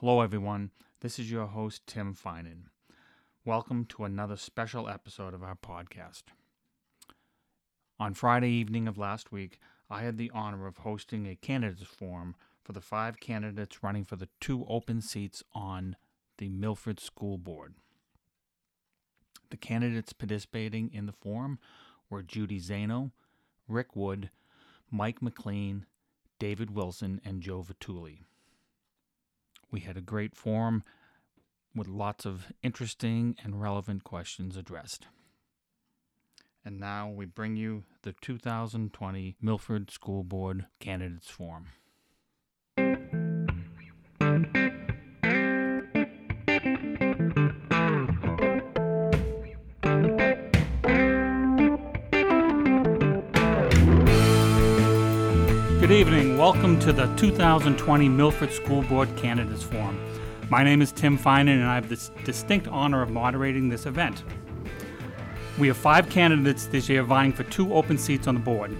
Hello, everyone. This is your host, Tim Finan. Welcome to another special episode of our podcast. On Friday evening of last week, I had the honor of hosting a candidates forum for the five candidates running for the two open seats on the Milford School Board. The candidates participating in the forum were Judy Zano, Rick Wood, Mike McLean, David Wilson, and Joe Vituli. We had a great forum with lots of interesting and relevant questions addressed. And now we bring you the 2020 Milford School Board Candidates Forum. Welcome to the 2020 Milford School Board Candidates Forum. My name is Tim Finan, and I have the distinct honor of moderating this event. We have five candidates this year vying for two open seats on the board.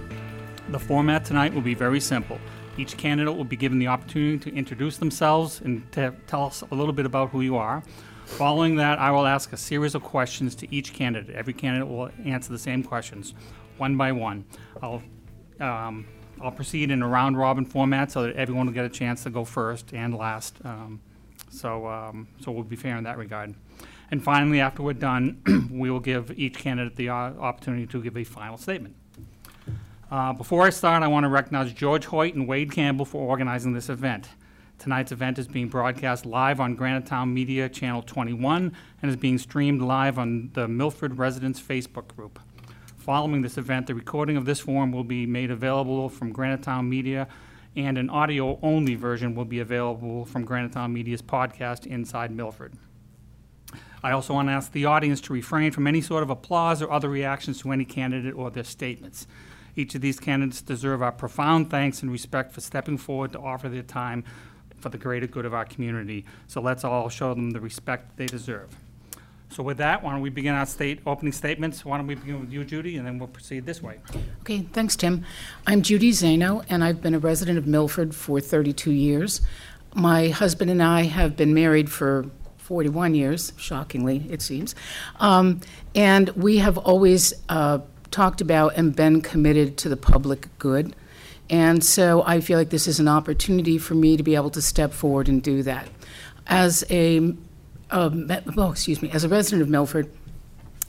The format tonight will be very simple. Each candidate will be given the opportunity to introduce themselves and to tell us a little bit about who you are. Following that, I will ask a series of questions to each candidate. Every candidate will answer the same questions, one by one. I'll um, I'll proceed in a round robin format so that everyone will get a chance to go first and last. Um, so, um, so we'll be fair in that regard. And finally, after we're done, we will give each candidate the uh, opportunity to give a final statement. Uh, before I start, I want to recognize George Hoyt and Wade Campbell for organizing this event. Tonight's event is being broadcast live on Granite Town Media Channel 21 and is being streamed live on the Milford Residents Facebook group. Following this event, the recording of this forum will be made available from Granite Town Media, and an audio-only version will be available from Granite Town Media's podcast, Inside Milford. I also want to ask the audience to refrain from any sort of applause or other reactions to any candidate or their statements. Each of these candidates deserve our profound thanks and respect for stepping forward to offer their time for the greater good of our community. So let's all show them the respect they deserve. So with that, why don't we begin our state, opening statements? Why don't we begin with you, Judy, and then we'll proceed this way. Okay, thanks, Tim. I'm Judy Zano, and I've been a resident of Milford for 32 years. My husband and I have been married for 41 years, shockingly, it seems. Um, and we have always uh, talked about and been committed to the public good. And so I feel like this is an opportunity for me to be able to step forward and do that. As a um, well, excuse me, as a resident of Milford,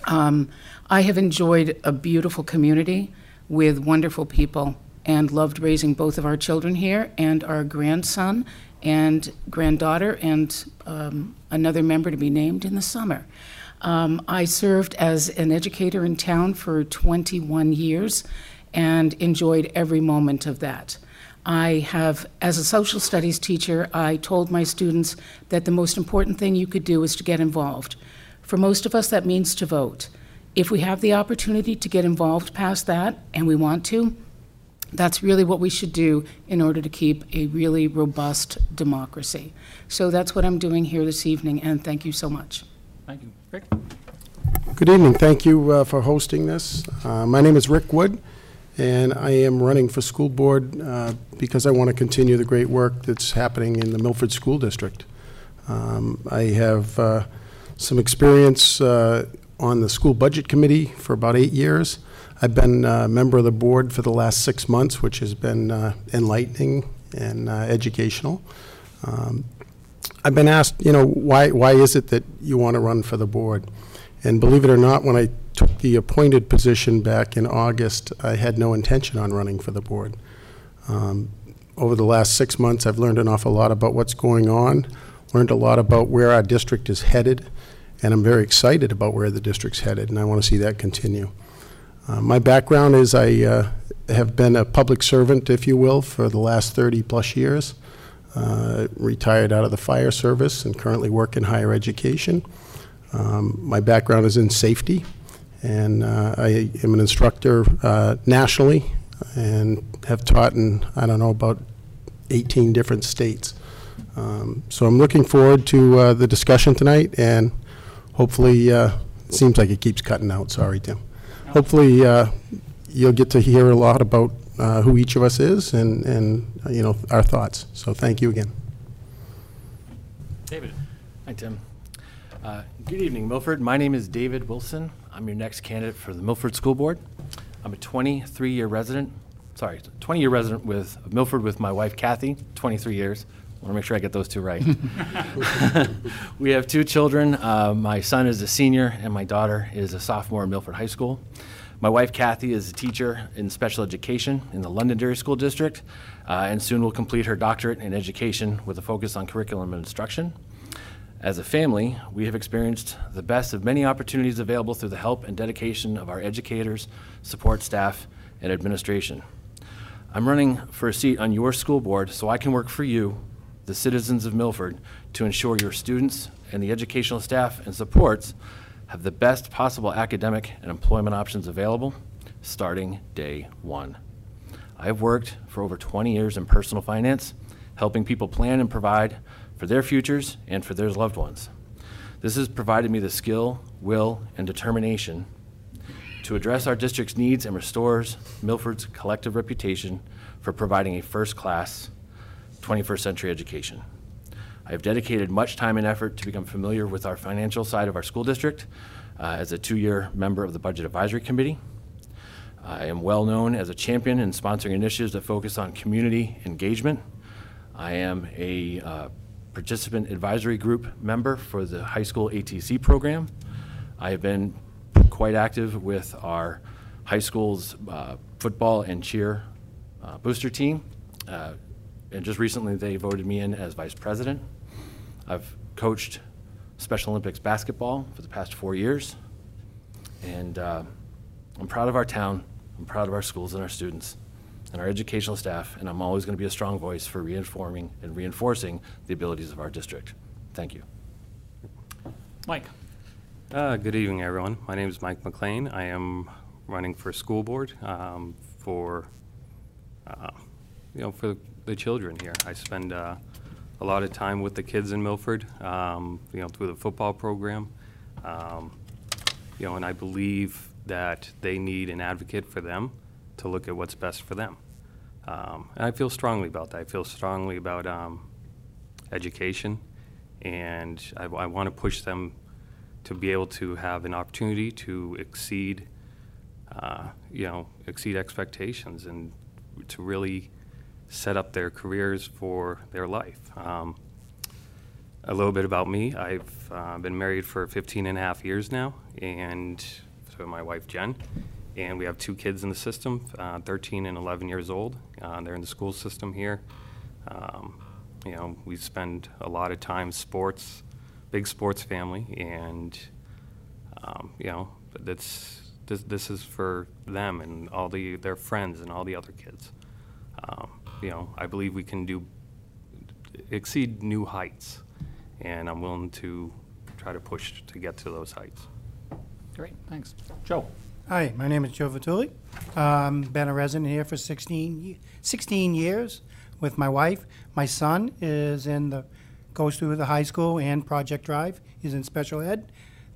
um, I have enjoyed a beautiful community with wonderful people and loved raising both of our children here and our grandson and granddaughter and um, another member to be named in the summer. Um, I served as an educator in town for 21 years and enjoyed every moment of that. I have, as a social studies teacher, I told my students that the most important thing you could do is to get involved. For most of us, that means to vote. If we have the opportunity to get involved past that, and we want to, that's really what we should do in order to keep a really robust democracy. So that's what I'm doing here this evening, and thank you so much. Thank you. Rick? Good evening. Thank you uh, for hosting this. Uh, my name is Rick Wood, and I am running for school board uh, because I want to continue the great work that's happening in the Milford School District. Um, I have uh, some experience uh, on the school budget committee for about eight years. I've been a member of the board for the last six months, which has been uh, enlightening and uh, educational. Um, I've been asked, you know, why, why is it that you want to run for the board? And believe it or not, when I took the appointed position back in August, I had no intention on running for the board. Um, over the last six months, I've learned an awful lot about what's going on, learned a lot about where our district is headed, and I'm very excited about where the district's headed, and I want to see that continue. Uh, my background is I uh, have been a public servant, if you will, for the last 30 plus years. Uh, retired out of the fire service and currently work in higher education. Um, my background is in safety, and uh, I am an instructor uh, nationally and have taught in, I don't know, about 18 different states. Um, so I'm looking forward to uh, the discussion tonight, and hopefully, uh, it seems like it keeps cutting out. Sorry, Tim. Hopefully, uh, you'll get to hear a lot about uh, who each of us is and, and you know our thoughts. So thank you again. David? Hi, Tim. Good evening, Milford. My name is David Wilson. I'm your next candidate for the Milford School Board. I'm a 23-year resident, sorry, 20-year resident with Milford with my wife Kathy, 23 years. I Want to make sure I get those two right. We have two children. Uh, My son is a senior, and my daughter is a sophomore in Milford High School. My wife Kathy is a teacher in special education in the Londonderry School District, uh, and soon will complete her doctorate in education with a focus on curriculum and instruction. As a family, we have experienced the best of many opportunities available through the help and dedication of our educators, support staff, and administration. I'm running for a seat on your school board so I can work for you, the citizens of Milford, to ensure your students and the educational staff and supports have the best possible academic and employment options available starting day one. I have worked for over 20 years in personal finance, helping people plan and provide for their futures and for their loved ones. This has provided me the skill, will, and determination to address our district's needs and restores Milford's collective reputation for providing a first-class 21st century education. I have dedicated much time and effort to become familiar with our financial side of our school district uh, as a two-year member of the Budget Advisory Committee. I am well known as a champion in sponsoring initiatives that focus on community engagement. I am a uh, participant advisory group member for the high school ATC program. I have been quite active with our high school's uh, football and cheer uh, booster team. Uh, and just recently, they voted me in as vice president. I've coached Special Olympics basketball for the past four years. And uh, I'm proud of our town, I'm proud of our schools and our students and our educational staff, and I'm always going to be a strong voice for reinforming and reinforcing the abilities of our district. Thank you. Mike? Uh, Good evening, everyone. My name is Mike McLean. I am running for school board um, for, uh, you know, for the children here. I spend uh, a lot of time with the kids in Milford, um, you know, through the football program. Um, You know, and I believe that they need an advocate for them to look at what's best for them. Um, And I feel strongly about that. I feel strongly about um, education, and I, I want to push them to be able to have an opportunity to exceed, uh, you know, exceed expectations and to really set up their careers for their life. Um, a little bit about me. I've uh, been married for 15 and a half years now, and so my wife Jen, and we have two kids in the system, uh, 13 and 11 years old. Uh, they're in the school system here. Um, you know, we spend a lot of time sports, big sports family, and um, you know, but that's this, this is for them and all the their friends and all the other kids. Um, you know, I believe we can do exceed new heights, and I'm willing to try to push to get to those heights. Great, thanks. Joe? Hi, my name is Joe Vituli. Um, been a resident here for 16, 16 years with my wife. My son is in the, goes through the high school and Project Drive. He's in special ed.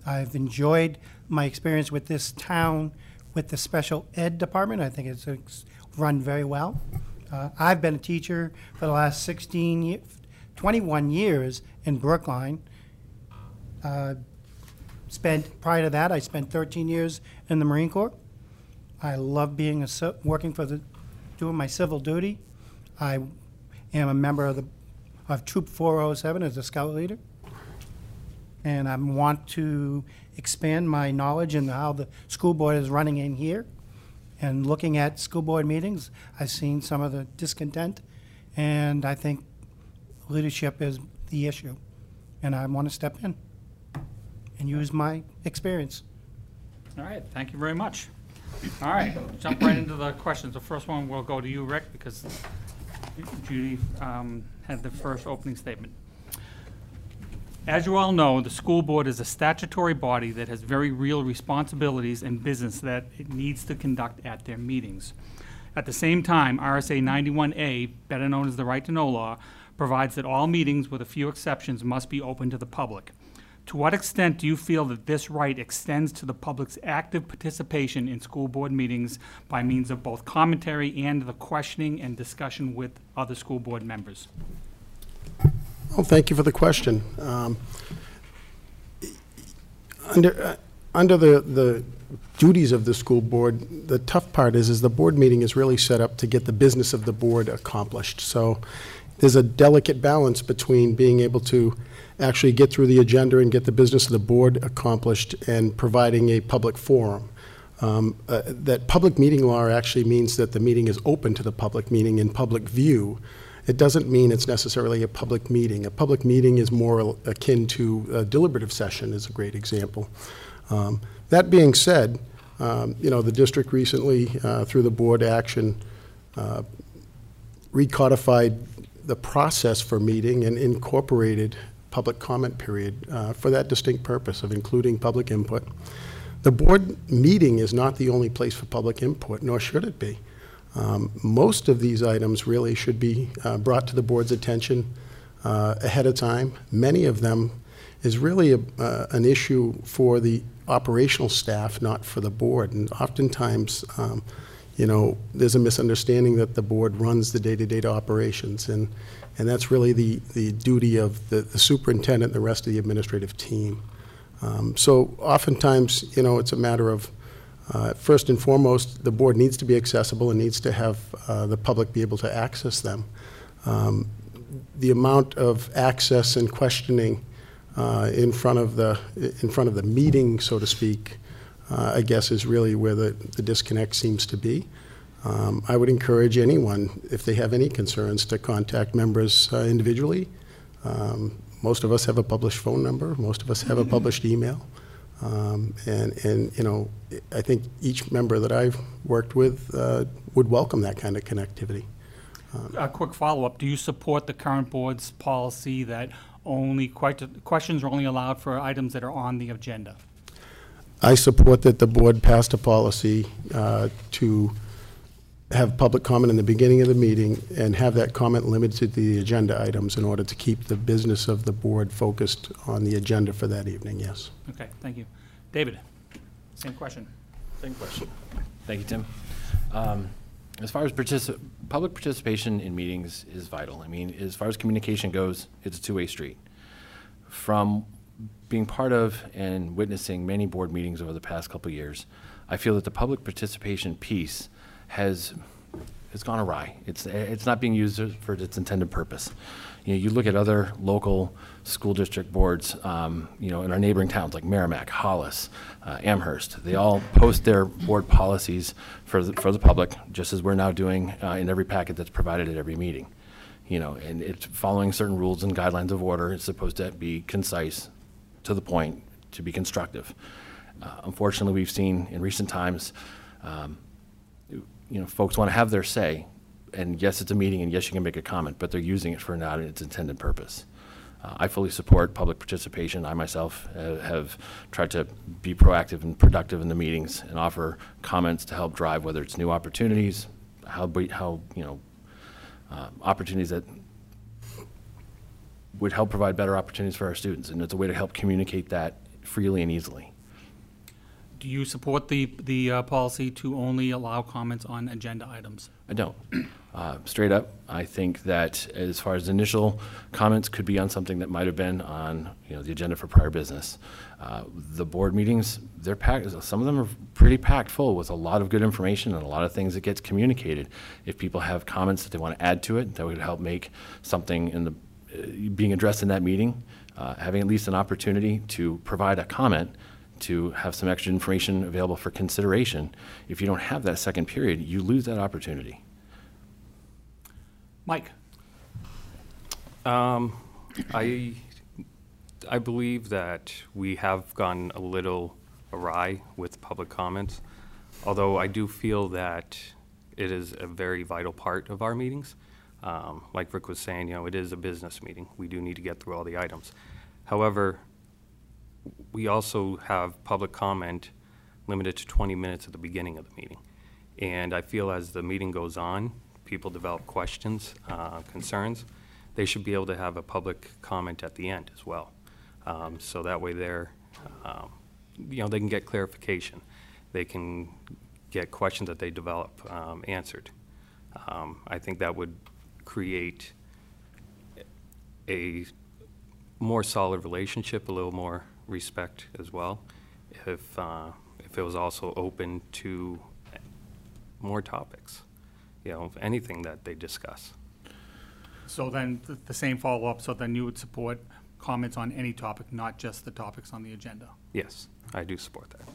I've enjoyed my experience with this town with the special ed department. I think it's, it's run very well. Uh, I've been a teacher for the last 16, 21 years in Brookline. Uh, spent prior to that, I spent 13 years in the Marine Corps. I love being a working for the doing my civil duty. I am a member of the of Troop 407 as a scout leader, and I want to expand my knowledge in how the school board is running in here. And looking at school board meetings, I've seen some of the discontent, and I think leadership is the issue, and I want to step in and use my experience. All right, thank you very much. All right, jump right into the questions. The first one will go to you, Rick, because Judy um, had the first opening statement. As you all know, the school board is a statutory body that has very real responsibilities and business that it needs to conduct at their meetings. At the same time, RSA 91A, better known as the Right to Know Law, provides that all meetings, with a few exceptions, must be open to the public. To what extent do you feel that this right extends to the public's active participation in school board meetings by means of both commentary and the questioning and discussion with other school board members? Well, thank you for the question. Um, Under, uh, under the, the duties of the school board, the tough part is, is the board meeting is really set up to get the business of the board accomplished. So there's a delicate balance between being able to actually get through the agenda and get the business of the board accomplished and providing a public forum. Um, uh, That public meeting law actually means that the meeting is open to the public, meaning in public view. It doesn't mean it's necessarily a public meeting. A public meeting is more akin to a deliberative session, is a great example. Um, That being said, um, you know, the district recently, uh, through the board action, uh, recodified the process for meeting and incorporated public comment period uh, for that distinct purpose of including public input. The board meeting is not the only place for public input, nor should it be. Um, Most of these items really should be uh, brought to the board's attention uh, ahead of time. Many of them is really a- uh, an issue for the operational staff, not for the board. And oftentimes, um, you know, there's a misunderstanding that the board runs the day-to-day operations, and, and that's really the, the duty of the the superintendent and the rest of the administrative team. Um, So oftentimes, you know, it's a matter of, uh, first and foremost, the board needs to be accessible and needs to have uh, the public be able to access them. Um, The amount of access and questioning uh, in front of the, in front of the meeting, so to speak, uh, I guess is really where the the disconnect seems to be. Um, I would encourage anyone, if they have any concerns, to contact members uh, individually. Um, Most of us have a published phone number, most of us have a published email. Um, And, and, you know, I think each member that I've worked with uh, would welcome that kind of connectivity. A quick follow-up, do you support the current board's policy that only, que- questions are only allowed for items that are on the agenda? I support that the board passed a policy uh, to have public comment in the beginning of the meeting and have that comment limited to the agenda items in order to keep the business of the board focused on the agenda for that evening, yes. Okay, thank you. David, same question. Same question. Thank you, Tim. Um, As far as partici- public participation in meetings is vital. I mean, as far as communication goes, it's a two-way street. From being part of and witnessing many board meetings over the past couple years, I feel that the public participation piece has, has gone awry. It's, it's not being used for its intended purpose. You know, you look at other local school district boards, um, you know, in our neighboring towns like Merrimack, Hollis, uh, Amherst. They all post their board policies for the, for the public, just as we're now doing uh, in every packet that's provided at every meeting. You know, and it's following certain rules and guidelines of order. It's supposed to be concise, to the point, to be constructive. Uh, Unfortunately, we've seen in recent times, um, you know, folks want to have their say, and yes, it's a meeting, and yes, you can make a comment, but they're using it for not its intended purpose. Uh, I fully support public participation. I myself uh, have tried to be proactive and productive in the meetings and offer comments to help drive whether it's new opportunities, how, how, you know, uh, opportunities that would help provide better opportunities for our students, and it's a way to help communicate that freely and easily. Do you support the, the uh, policy to only allow comments on agenda items? I don't. Uh, Straight up, I think that as far as initial comments could be on something that might have been on, you know, the agenda for prior business. Uh, The board meetings, they're packed, some of them are pretty packed full with a lot of good information and a lot of things that gets communicated. If people have comments that they want to add to it, that would help make something in the, uh, being addressed in that meeting, uh, having at least an opportunity to provide a comment, to have some extra information available for consideration. If you don't have that second period, you lose that opportunity. Mike? Um, I, I believe that we have gone a little awry with public comments, although I do feel that it is a very vital part of our meetings. Um, like Rick was saying, you know, it is a business meeting. We do need to get through all the items. However, we also have public comment limited to 20 minutes at the beginning of the meeting. And I feel as the meeting goes on, people develop questions, uh, concerns, they should be able to have a public comment at the end as well. Um, So that way they're, um, you know, they can get clarification. They can get questions that they develop um, answered. Um, I think that would create a more solid relationship, a little more respect as well, if, uh, if it was also open to more topics, you know, anything that they discuss. So then, th- the same follow-up, so then you would support comments on any topic, not just the topics on the agenda? Yes, I do support that.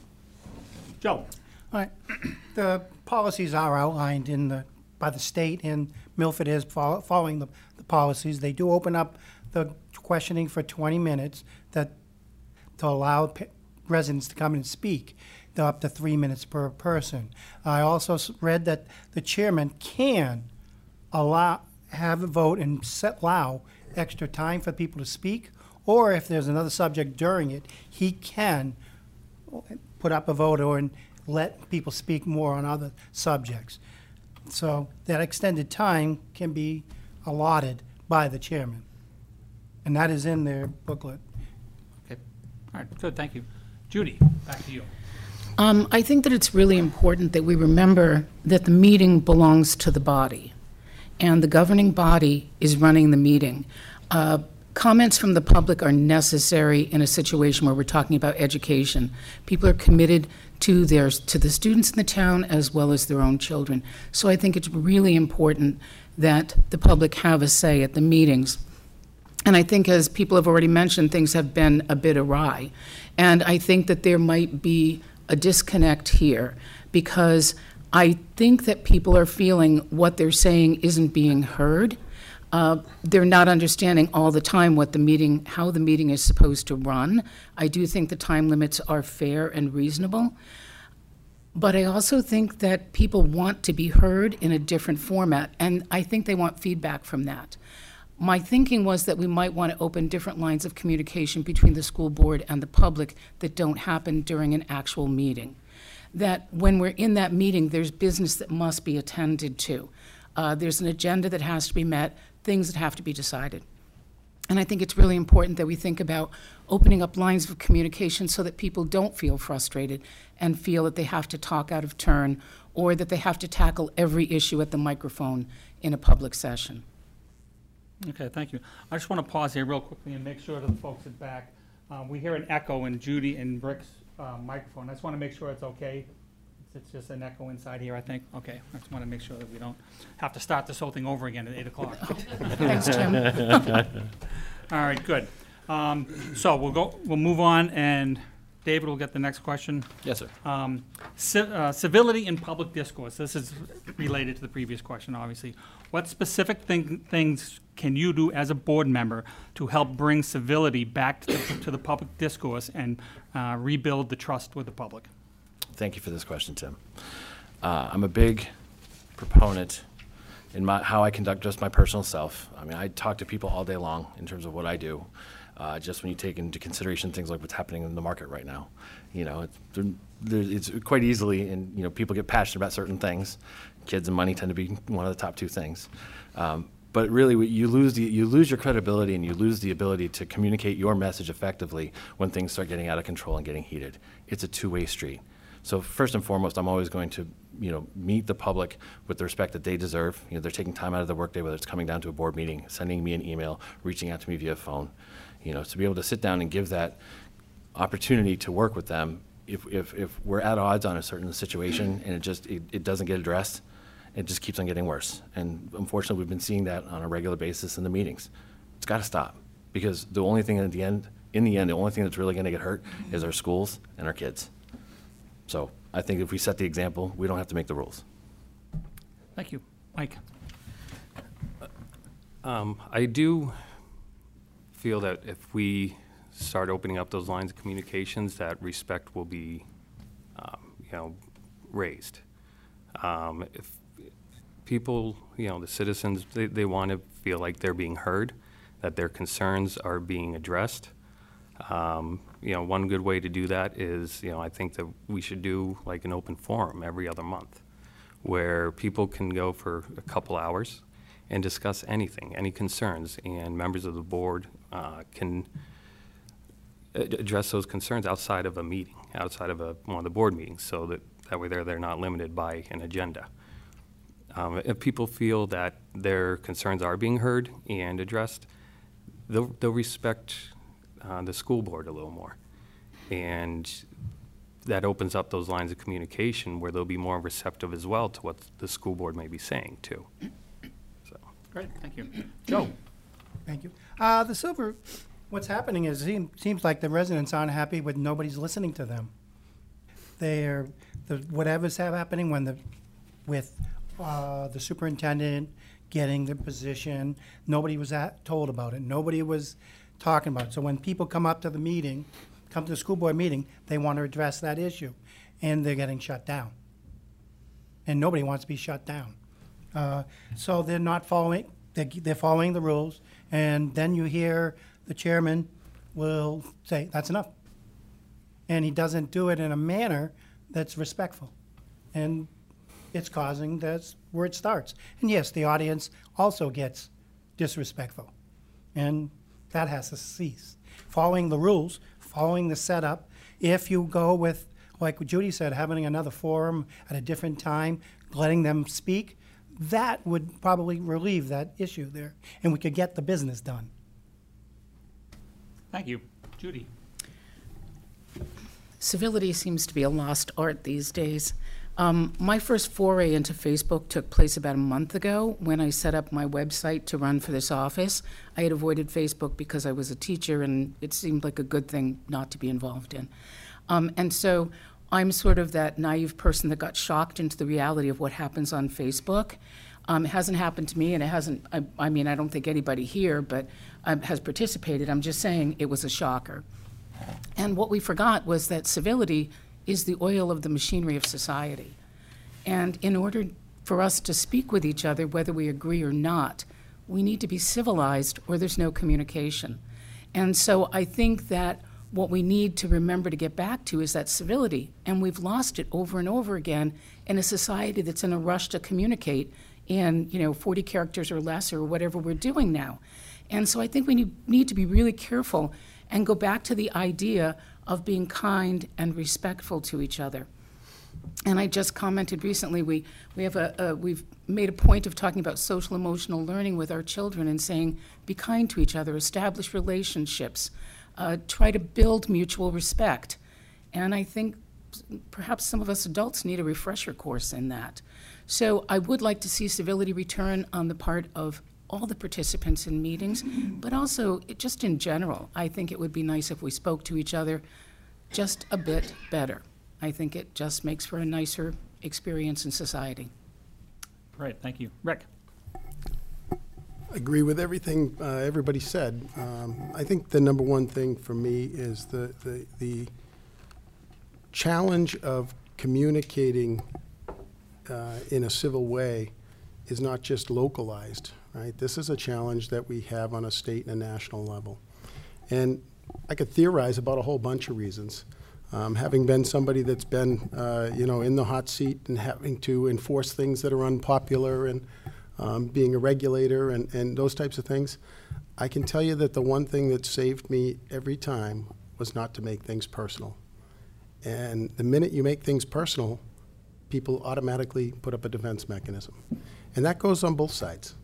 Joe? All right. The policies are outlined in the, by the state, and Milford is fol- following the, the policies. They do open up the questioning for 20 minutes that, to allow pa- residents to come and speak, up to three minutes per person. I also read that the chairman can allow, have a vote and set, allow extra time for people to speak, or if there's another subject during it, he can uh, put up a vote or and let people speak more on other subjects. So that extended time can be allotted by the chairman. And that is in their booklet. All right, good, thank you. Judy, back to you. Um, I think that it's really important that we remember that the meeting belongs to the body, and the governing body is running the meeting. Uh, Comments from the public are necessary in a situation where we're talking about education. People are committed to their, to the students in the town as well as their own children. So I think it's really important that the public have a say at the meetings. And I think, as people have already mentioned, things have been a bit awry. And I think that there might be a disconnect here because I think that people are feeling what they're saying isn't being heard. Uh, they're not understanding all the time what the meeting, how the meeting is supposed to run. I do think the time limits are fair and reasonable. But I also think that people want to be heard in a different format, and I think they want feedback from that. My thinking was that we might want to open different lines of communication between the school board and the public that don't happen during an actual meeting. That when we're in that meeting, there's business that must be attended to. Uh, there's an agenda that has to be met, things that have to be decided. And I think it's really important that we think about opening up lines of communication so that people don't feel frustrated and feel that they have to talk out of turn or that they have to tackle every issue at the microphone in a public session. Okay, thank you. I just want to pause here real quickly and make sure that the folks at back, uh, we hear an echo in Judy and Rick's uh, microphone. I just want to make sure it's okay. It's just an echo inside here, I think. Okay, I just want to make sure that we don't have to start this whole thing over again at 8 o'clock. Thanks, Tim. All right, good. Um, So we'll go, we'll move on, and David will get the next question. Yes, sir. Um, ci- uh, Civility in public discourse, this is related to the previous question, obviously. What specific thing- things can you do as a board member to help bring civility back to the- to the public discourse and uh, rebuild the trust with the public? Thank you for this question, Tim. Uh, I'm a big proponent in my, how I conduct just my personal self. I mean, I talk to people all day long in terms of what I do. Uh, just when you take into consideration things like what's happening in the market right now, you know, it's, it's quite easily, and you know, people get passionate about certain things. Kids and money tend to be one of the top two things. Um, but really, you lose the, you lose your credibility and you lose the ability to communicate your message effectively when things start getting out of control and getting heated. It's a two-way street. So first and foremost, I'm always going to, you know, meet the public with the respect that they deserve. You know, they're taking time out of their workday, whether it's coming down to a board meeting, sending me an email, reaching out to me via phone. You know, to be able to sit down and give that opportunity to work with them. If, if, if we're at odds on a certain situation and it just, it, it doesn't get addressed, it just keeps on getting worse. And unfortunately, we've been seeing that on a regular basis in the meetings. It's got to stop because the only thing at the end, in the end, the only thing that's really going to get hurt is our schools and our kids. So I think if we set the example, we don't have to make the rules. Thank you. Mike? Um, I do feel that if we start opening up those lines of communications, that respect will be, um, you know, raised. Um, if people, you know, the citizens, they, they want to feel like they're being heard, that their concerns are being addressed. Um, you know, one good way to do that is, you know, I think that we should do like an open forum every other month where people can go for a couple hours and discuss anything, any concerns, and members of the board uh, can address those concerns outside of a meeting, outside of a, one of the board meetings, so that, that way they're, they're not limited by an agenda. Um, If people feel that their concerns are being heard and addressed, they'll, they'll respect uh, the school board a little more. And that opens up those lines of communication where they'll be more receptive as well to what the school board may be saying too. So, Great, thank you. Joe? Thank you. Uh, the silver, what's happening is, it seems like the residents aren't happy with nobody's listening to them. They're, the, whatever's happening when the, with, uh, the superintendent getting the position, nobody was at, told about it, nobody was talking about it. So when people come up to the meeting, come to the school board meeting, they want to address that issue, and they're getting shut down. And nobody wants to be shut down. Uh, So they're not following, they're, they're following the rules, and then you hear the chairman will say, that's enough. And he doesn't do it in a manner that's respectful. And it's causing, that's where it starts. And yes, the audience also gets disrespectful. And that has to cease. Following the rules, following the setup, if you go with, like Judy said, having another forum at a different time, letting them speak, that would probably relieve that issue there, and we could get the business done. Thank you. Judy? Civility seems to be a lost art these days. Um, my first foray into Facebook took place about a month ago when I set up my website to run for this office. I had avoided Facebook because I was a teacher and it seemed like a good thing not to be involved in. Um, and so I'm sort of that naive person that got shocked into the reality of what happens on Facebook. Um, it hasn't happened to me, and it hasn't, I, I mean, I don't think anybody here but um, has participated. I'm just saying it was a shocker. And what we forgot was that civility is the oil of the machinery of society. And in order for us to speak with each other, whether we agree or not, we need to be civilized or there's no communication. And so I think that what we need to remember to get back to is that civility. And we've lost it over and over again in a society that's in a rush to communicate in, you know, 40 characters or less or whatever we're doing now. And so I think we need, need to be really careful and go back to the idea of being kind and respectful to each other. And I just commented recently, we, we have a, a, we've made a point of talking about social emotional learning with our children and saying, be kind to each other, establish relationships, uh, try to build mutual respect. And I think perhaps some of us adults need a refresher course in that. So I would like to see civility return on the part of all the participants in meetings, but also it- just in general. I think it would be nice if we spoke to each other just a bit better. I think it just makes for a nicer experience in society. Great, thank you. Rick? I agree with everything uh, everybody said. Um, I think the number one thing for me is the, the, the challenge of communicating uh, in a civil way is not just localized, right? This is a challenge that we have on a state and a national level. And I could theorize about a whole bunch of reasons. Um, having been somebody that's been, uh, you know, in the hot seat and having to enforce things that are unpopular and um, being a regulator and, and those types of things, I can tell you that the one thing that saved me every time was not to make things personal. And the minute you make things personal, people automatically put up a defense mechanism. And that goes on both sides.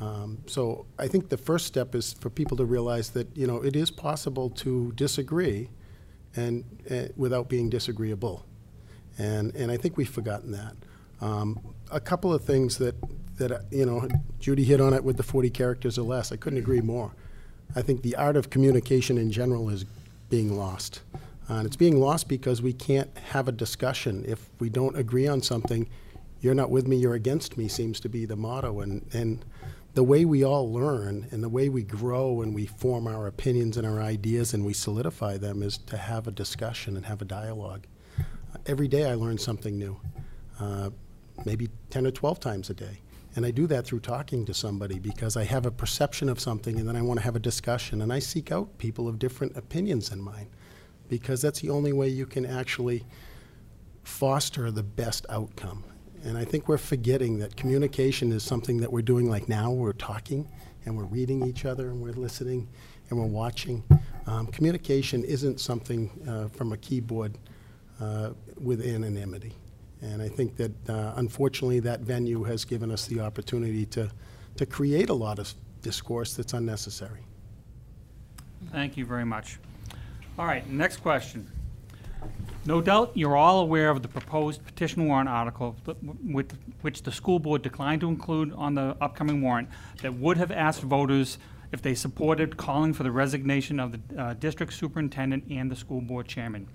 Um, so I think the first step is for people to realize that, you know, it is possible to disagree and, uh, without being disagreeable. And, and I think we've forgotten that. Um, a couple of things that, that, you know, Judy hit on it with the 40 characters or less. I couldn't agree more. I think the art of communication in general is being lost. Uh, and it's being lost because we can't have a discussion. If we don't agree on something, you're not with me, you're against me seems to be the motto. And, and the way we all learn and the way we grow and we form our opinions and our ideas and we solidify them is to have a discussion and have a dialogue. Uh, every day I learn something new, uh, maybe 10 or 12 times a day. And I do that through talking to somebody because I have a perception of something and then I want to have a discussion. And I seek out people of different opinions than mine because that's the only way you can actually foster the best outcome. And I think we're forgetting that communication is something that we're doing like now. We're talking and we're reading each other and we're listening and we're watching. Um, communication isn't something uh, from a keyboard uh, with anonymity. And I think that uh, unfortunately that venue has given us the opportunity to, to create a lot of discourse that's unnecessary. Thank you very much. All right, next question. No doubt you're all aware of the proposed petition warrant article with- which the school board declined to include on the upcoming warrant that would have asked voters if they supported calling for the resignation of the uh, district superintendent and the school board chairman.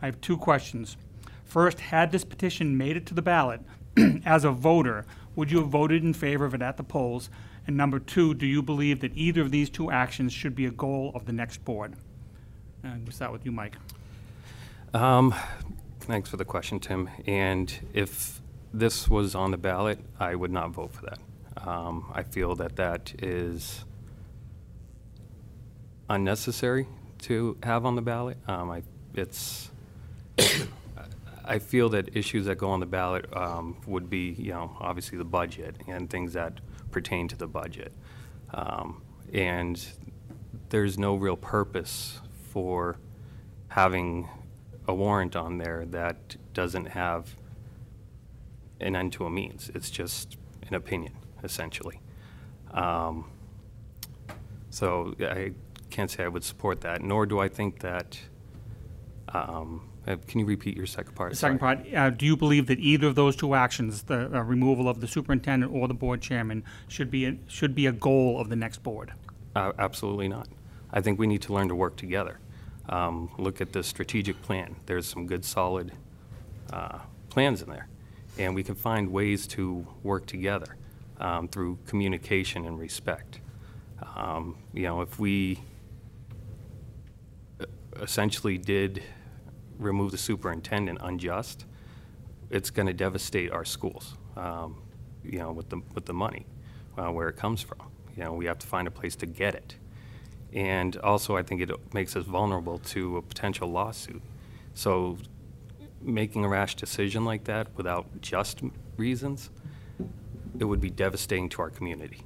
I have two questions. First, had this petition made it to the ballot, as a voter, would you have voted in favor of it at the polls? And number two, do you believe that either of these two actions should be a goal of the next board? And we'll start with you, Mike. Um, Thanks for the question, Tim. And if this was on the ballot, I would not vote for that. Um, I feel that that is unnecessary to have on the ballot. Um, I, it's, I feel that issues that go on the ballot um, would be, you know, obviously the budget and things that pertain to the budget. Um, And there's no real purpose for having a warrant on there that doesn't have an end to a means. It's just an opinion, essentially. Um, So I can't say I would support that, nor do I think that, um, uh, can you repeat your second part? The second Sorry. part, uh, do you believe that either of those two actions, the uh, removal of the superintendent or the board chairman, should be, a- should be a goal of the next board? Uh, Absolutely not. I think we need to learn to work together. Um, Look at the strategic plan. There's some good, solid uh, plans in there. And we can find ways to work together um, through communication and respect. Um, You know, if we uh, essentially did remove the superintendent unjust, it's going to devastate our schools, um, you know, with the, with the money, uh, where it comes from. You know, we have to find a place to get it. And also, I think it makes us vulnerable to a potential lawsuit. So making a rash decision like that without just reasons, it would be devastating to our community.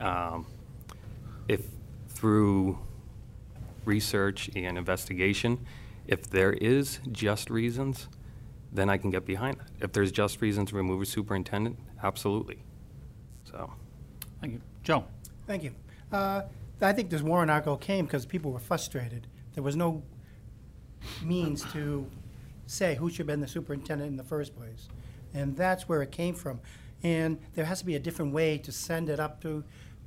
Um, If through research and investigation, if there is just reasons, then I can get behind that. If there's just reasons to remove a superintendent, absolutely. So, Thank you. Joe? Thank you. Uh, I think this warrant article came because people were frustrated. There was no means to say who should have been the superintendent in the first place. And that's where it came from. And there has to be a different way to send it up to,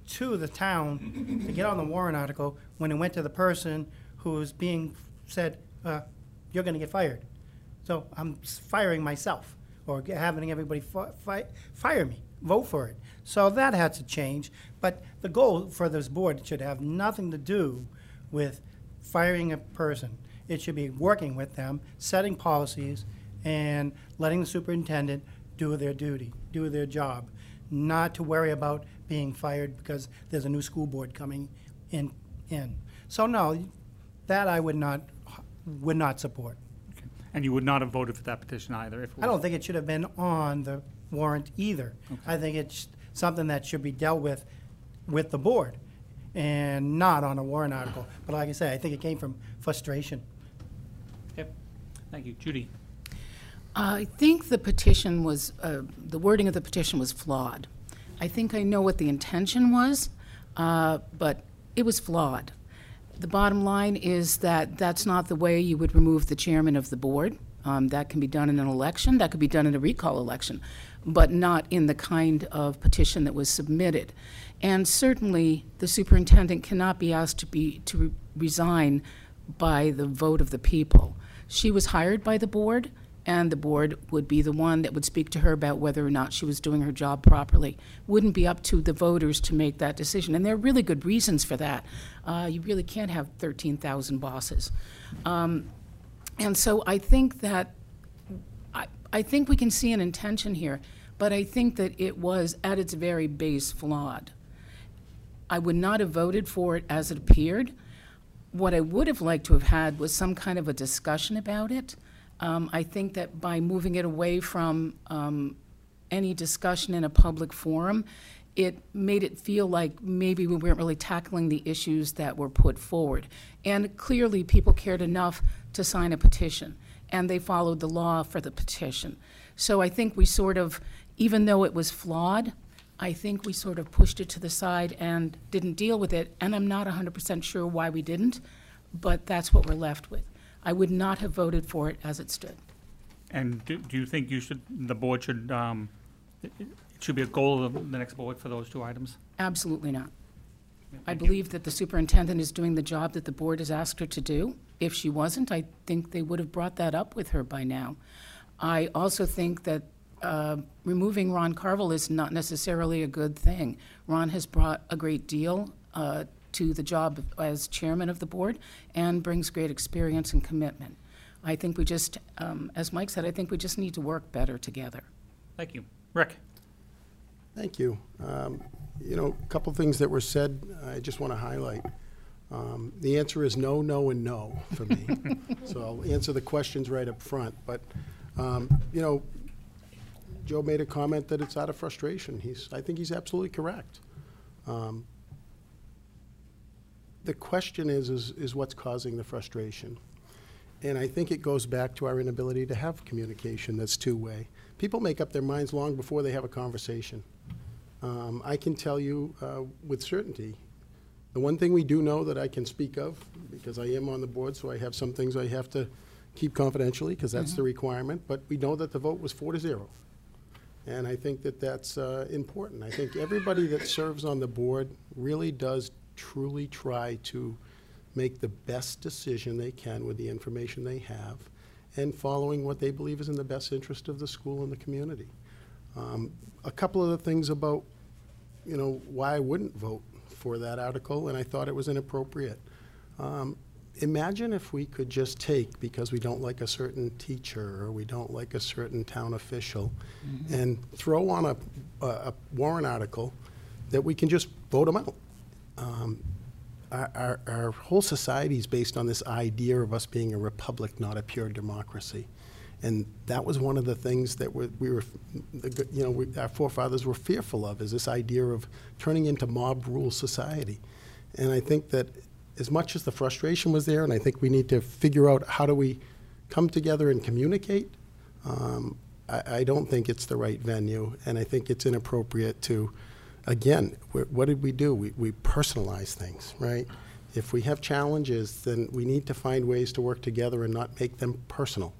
to the town to get on the warrant article when it went to the person who's being said, uh, you're gonna get fired. So I'm firing myself, or having everybody fi- fi- fire me, vote for it. So that had to change. But the goal for this board should have nothing to do with firing a person. It should be working with them, setting policies, and letting the superintendent do their duty, do their job, not to worry about being fired because there's a new school board coming in. in. So no, that I would not would not support. And you would not have voted for that petition either if. I don't think it should have been on the warrant either. I think it's something that should be dealt with with the board and not on a warrant article. But like I say, I think it came from frustration. Yep. Thank you. Judy? I think the petition was, uh, the wording of the petition was flawed. I think I know what the intention was, uh, but it was flawed. The bottom line is that that's not the way you would remove the chairman of the board. Um, That can be done in an election, that could be done in a recall election, but not in the kind of petition that was submitted. And certainly, the superintendent cannot be asked to be, to re- resign by the vote of the people. She was hired by the board, and the board would be the one that would speak to her about whether or not she was doing her job properly. Wouldn't be up to the voters to make that decision, and there are really good reasons for that. Uh, You really can't have 13,000 bosses. Um, And so I think that, I, think we can see an intention here, but I think that it was, at its very base, flawed. I would not have voted for it as it appeared. What I would have liked to have had was some kind of a discussion about it. Um, I think that by moving it away from um, any discussion in a public forum, it made it feel like maybe we weren't really tackling the issues that were put forward. And clearly, people cared enough to sign a petition, and they followed the law for the petition. So I think we sort of, even though it was flawed, I think we sort of pushed it to the side and didn't deal with it, and I'm not 100% sure why we didn't, but that's what we're left with. I would not have voted for it as it stood. And do, do you think you should, the board should, um, it it should be a goal of the next board for those two items? Absolutely not. I believe that the superintendent is doing the job that the board has asked her to do. If she wasn't, I think they would have brought that up with her by now. I also think that uh, removing Ron Carvel is not necessarily a good thing. Ron has brought a great deal uh, to the job as chairman of the board and brings great experience and commitment. I think we just, um, as Mike said, I think we just need to work better together. Thank you. Rick? Thank you. Um, You know, a couple things that were said, I just want to highlight. Um, The answer is no, no, and no for me. So I'll answer the questions right up front. But, um, you know, Joe made a comment that it's out of frustration. He's, I think he's absolutely correct. Um, The question is, is, is what's causing the frustration? And I think it goes back to our inability to have communication that's two-way. People make up their minds long before they have a conversation. Um, I can tell you uh, with certainty, the one thing we do know that I can speak of, because I am on the board, so I have some things I have to keep confidentially, because that's the requirement, but we know that the vote was four to zero. And I think that that's uh, important. I think everybody that serves on the board really does truly try to make the best decision they can with the information they have and following what they believe is in the best interest of the school and the community. Um, A couple of the things about, you know, why I wouldn't vote for that article, and I thought it was inappropriate. Um, Imagine if we could just take, because we don't like a certain teacher, or we don't like a certain town official, and throw on a, a a warrant article that we can just vote them out. Um, Our, our, our whole society is based on this idea of us being a republic, not a pure democracy. And that was one of the things that we, we were, you know, we, our forefathers were fearful of, is this idea of turning into mob rule society. And I think that as much as the frustration was there, and I think we need to figure out how do we come together and communicate, um, I, I don't think it's the right venue, and I think it's inappropriate to, again, wh- what did we do? We, we personalize things, right? If we have challenges, then we need to find ways to work together and not make them personal.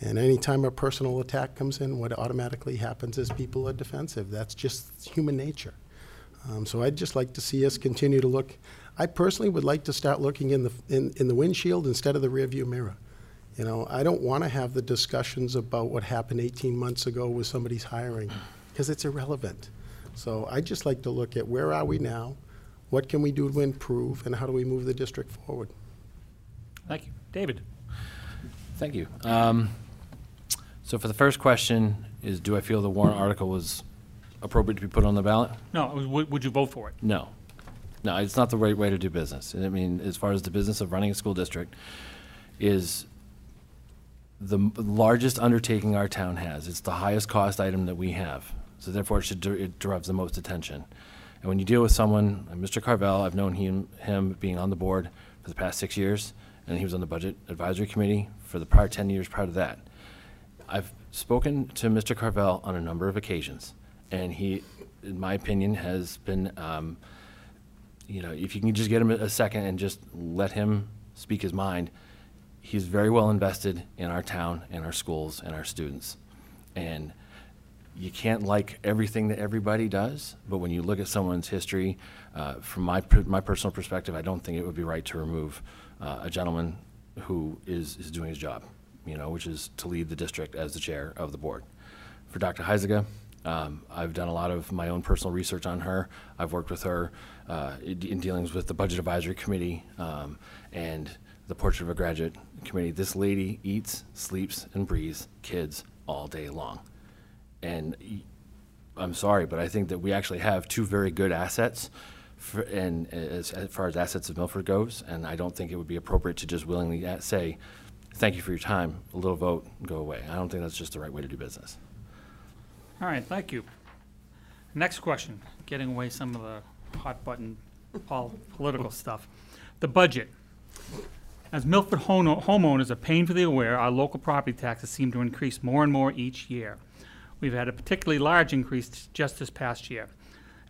And anytime a personal attack comes in, what automatically happens is people are defensive. That's just human nature. Um, so I'd just like to see us continue to look. I personally would like to start looking in the in, in the windshield instead of the rearview mirror. You know, I don't want to have the discussions about what happened 18 months ago with somebody's hiring because it's irrelevant. So I'd just like to look at where are we now, what can we do to improve, and how do we move the district forward. Thank you. David? Thank you. Um, So for the first question is, do I feel the warrant article was appropriate to be put on the ballot? No, it was would, would you vote for it? No. No, it's not the right way to do business. I mean, as far as the business of running a school district is the m- largest undertaking our town has. It's the highest cost item that we have. So therefore, it should, der- it derives the most attention. And when you deal with someone, Mr. Carvel, I've known him, him being on the board for the past six years, and he was on the Budget Advisory Committee for the prior 10 years prior to that. I've spoken to Mr. Carvel on a number of occasions, and he, in my opinion, has been, um, you know, if you can just get him a second and just let him speak his mind, he's very well invested in our town and our schools and our students. And you can't like everything that everybody does, but when you look at someone's history, uh, from my, my personal perspective, I don't think it would be right to remove uh, a gentleman who is, is doing his job, you know, which is to lead the district as the chair of the board. For Dr. Huizenga, um, I've done a lot of my own personal research on her. I've worked with her uh, in in dealings with the Budget Advisory Committee um, and the Portrait of a Graduate Committee. This lady eats, sleeps, and breathes kids all day long. And I'm sorry, but I think that we actually have two very good assets, for, and as, as far as assets of Milford goes, and I don't think it would be appropriate to just willingly say, "Thank you for your time," a little vote, go away. I don't think that's just the right way to do business. All right, thank you. Next question, getting away some of the hot button pol- political stuff. The budget. As Milford hono- homeowners are painfully aware, our local property taxes seem to increase more and more each year. We've had a particularly large increase just this past year.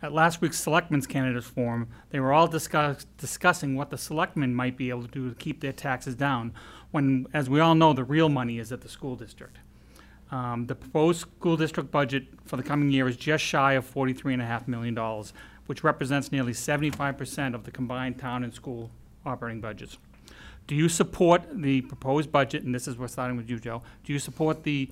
At last week's Selectmen's Candidates Forum, they were all discuss, discussing what the selectmen might be able to do to keep their taxes down, when, as we all know, the real money is at the school district. Um, the proposed school district budget for the coming year is just shy of forty-three and a half million dollars, which represents nearly seventy-five percent of the combined town and school operating budgets. Do you support the proposed budget, and this is, we're starting with you, Joe, do you support the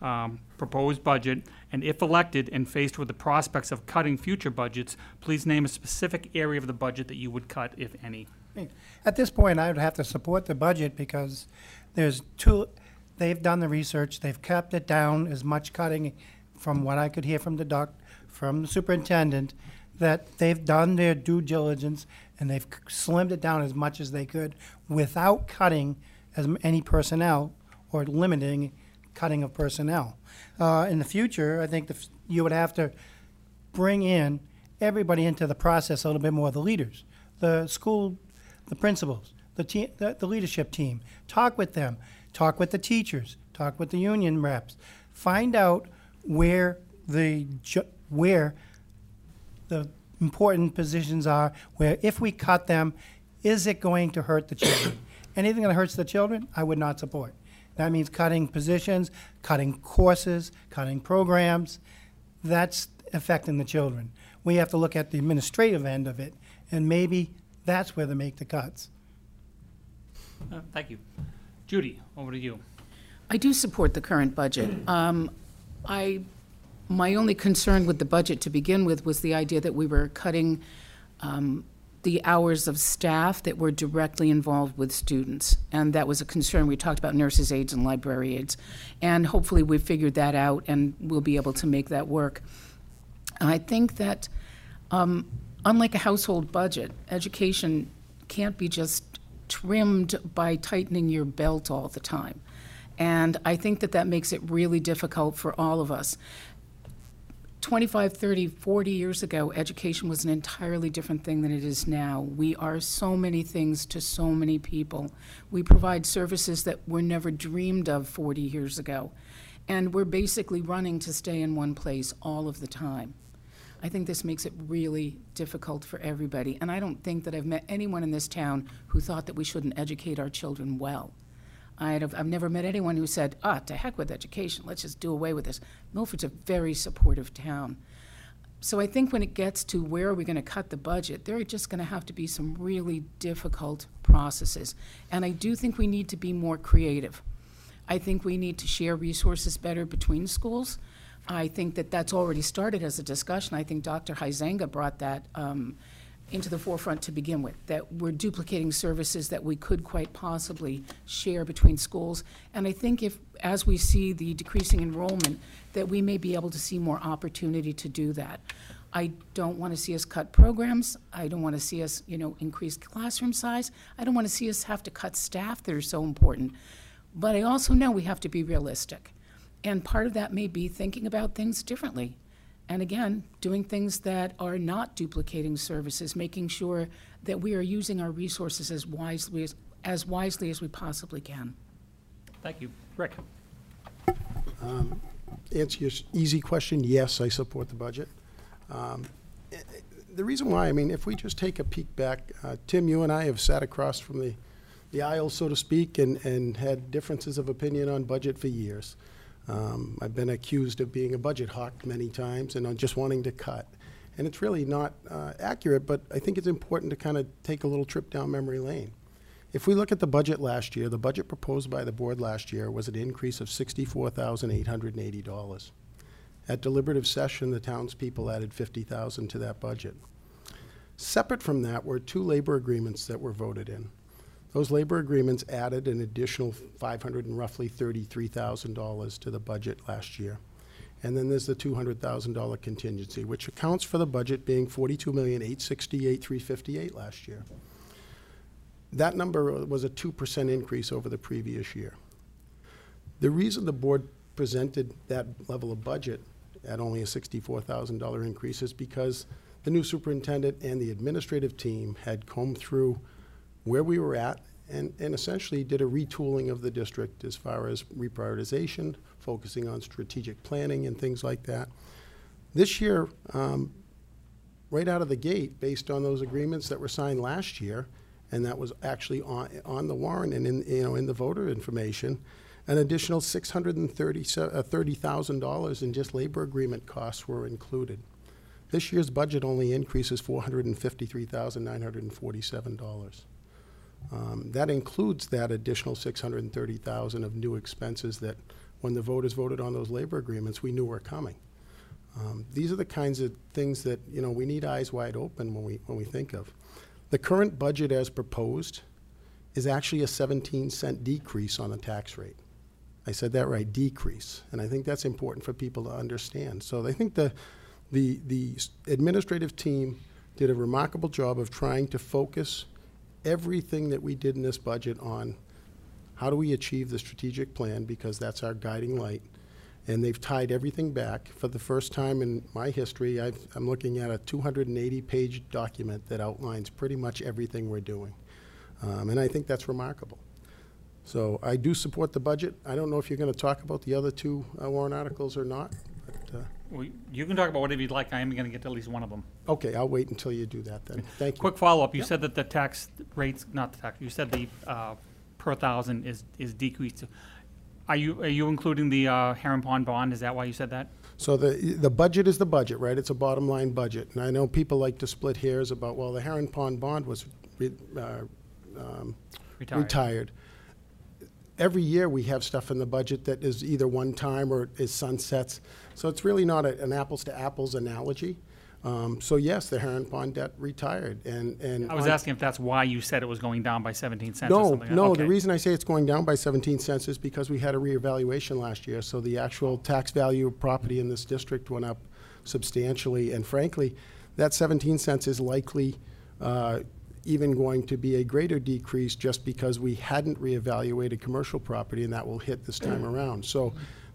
um, proposed budget? And if elected and faced with the prospects of cutting future budgets, please name a specific area of the budget that you would cut, if any. At this point, I would have to support the budget because there's two, they've done the research, they've kept it down as much cutting from what I could hear from the doc, from the superintendent, that they've done their due diligence and they've slimmed it down as much as they could without cutting as any personnel or limiting cutting of personnel. Uh, in the future, I think the, f- you would have to bring in everybody into the process a little bit more, the leaders, the school, the principals, the, te- the, the leadership team. Talk with them, talk with the teachers, talk with the union reps. Find out where the, ju- where the important positions are, where if we cut them, is it going to hurt the children? Anything that hurts the children, I would not support. That means cutting positions, cutting courses, cutting programs. That's affecting the children. We have to look at the administrative end of it, and maybe that's where they make the cuts. Uh, Thank you. Judy, over to you. I do support the current budget. Um, I, my only concern with the budget to begin with was the idea that we were cutting um, the hours of staff that were directly involved with students. And that was a concern. We talked about nurses' aides and library aides. And hopefully we've figured that out and we'll be able to make that work. I think that, um, unlike a household budget, education can't be just trimmed by tightening your belt all the time. And I think that that makes it really difficult for all of us. 25, 30, 40 years ago, education was an entirely different thing than it is now. We are so many things to so many people. We provide services that were never dreamed of 40 years ago. And we're basically running to stay in one place all of the time. I think this makes it really difficult for everybody. And I don't think that I've met anyone in this town who thought that we shouldn't educate our children well. I'd have, I've never met anyone who said, ah, to heck with education, let's just do away with this. Milford's a very supportive town. So I think when it gets to where are we going to cut the budget, there are just going to have to be some really difficult processes. And I do think we need to be more creative. I think we need to share resources better between schools. I think that that's already started as a discussion. I think Dr. Huizenga brought that um, into the forefront to begin with, that we're duplicating services that we could quite possibly share between schools. And I think if, as we see the decreasing enrollment, that we may be able to see more opportunity to do that. I don't want to see us cut programs. I don't want to see us, you know, increase classroom size. I don't want to see us have to cut staff that are so important. But I also know we have to be realistic. And part of that may be thinking about things differently. And again, doing things that are not duplicating services, making sure that we are using our resources as wisely as, as wisely as we possibly can. Thank you. Rick? answer your easy question, yes, I support the budget. Um, eh, eh, The reason why, I mean, if we just take a peek back, uh, Tim, you and I have sat across from the, the aisle, so to speak, and, and had differences of opinion on budget for years. Um, I've been accused of being a budget hawk many times and just wanting to cut. And it's really not uh, accurate, but I think it's important to kind of take a little trip down memory lane. If we look at the budget last year, the budget proposed by the board last year was an increase of sixty-four thousand eight hundred and eighty dollars. At deliberative session, the townspeople added fifty thousand to that budget. Separate from that were two labor agreements that were voted in. Those labor agreements added an additional five hundred and roughly thirty-three thousand dollars to the budget last year. And then there's the two hundred thousand dollar contingency, which accounts for the budget being forty-two million eight sixty-eight three fifty-eight last year. That number was a 2% increase over the previous year. The reason the board presented that level of budget at only a $64,000 increase is because the new superintendent and the administrative team had combed through where we were at and, and essentially did a retooling of the district as far as reprioritization, focusing on strategic planning and things like that. This year, um, right out of the gate, based on those agreements that were signed last year, and that was actually on, on the warrant and in, you know, in the voter information, an additional $630,000 uh, in just labor agreement costs were included. This year's budget only increases $453,947. Um, That includes that additional six hundred and thirty thousand of new expenses that, when the voters voted on those labor agreements, we knew were coming. Um, These are the kinds of things that, you know, we need eyes wide open when we, when we think of. The current budget as proposed is actually a seventeen cent decrease on the tax rate. I said that right, decrease, and I think that's important for people to understand. So I think the, the, the administrative team did a remarkable job of trying to focus everything that we did in this budget on how do we achieve the strategic plan, because that's our guiding light. And they've tied everything back. For the first time in my history, I've, I'm looking at a 280-page document that outlines pretty much everything we're doing. Um, and I think that's remarkable. So I do support the budget. I don't know if you're going to talk about the other two uh, warrant articles or not. Well, You can talk about whatever you'd like. I am going to get to at least one of them. Okay, I'll wait until you do that then. Thank you. Quick follow-up. You said that the tax rates, not the tax, you said the uh, per thousand is, is decreased. Are you, are you including the uh, Heron Pond bond? Is that why you said that? So the, the budget is the budget, right? It's a bottom line budget. And I know people like to split hairs about, well, the Heron Pond bond was re- uh, um, Retired. retired. Every year, we have stuff in the budget that is either one-time or is sunsets. So it's really not a- an apples-to-apples analogy. Um, So yes, the Heron Pond debt retired, and, and. I was asking if that's why you said it was going down by 17 cents or No, no, the reason I say it's going down by 17 cents is because we had a reevaluation last year, so the actual tax value of property in this district went up substantially, and frankly, that 17 cents is likely uh, even going to be a greater decrease just because we hadn't reevaluated commercial property, and that will hit this time around. So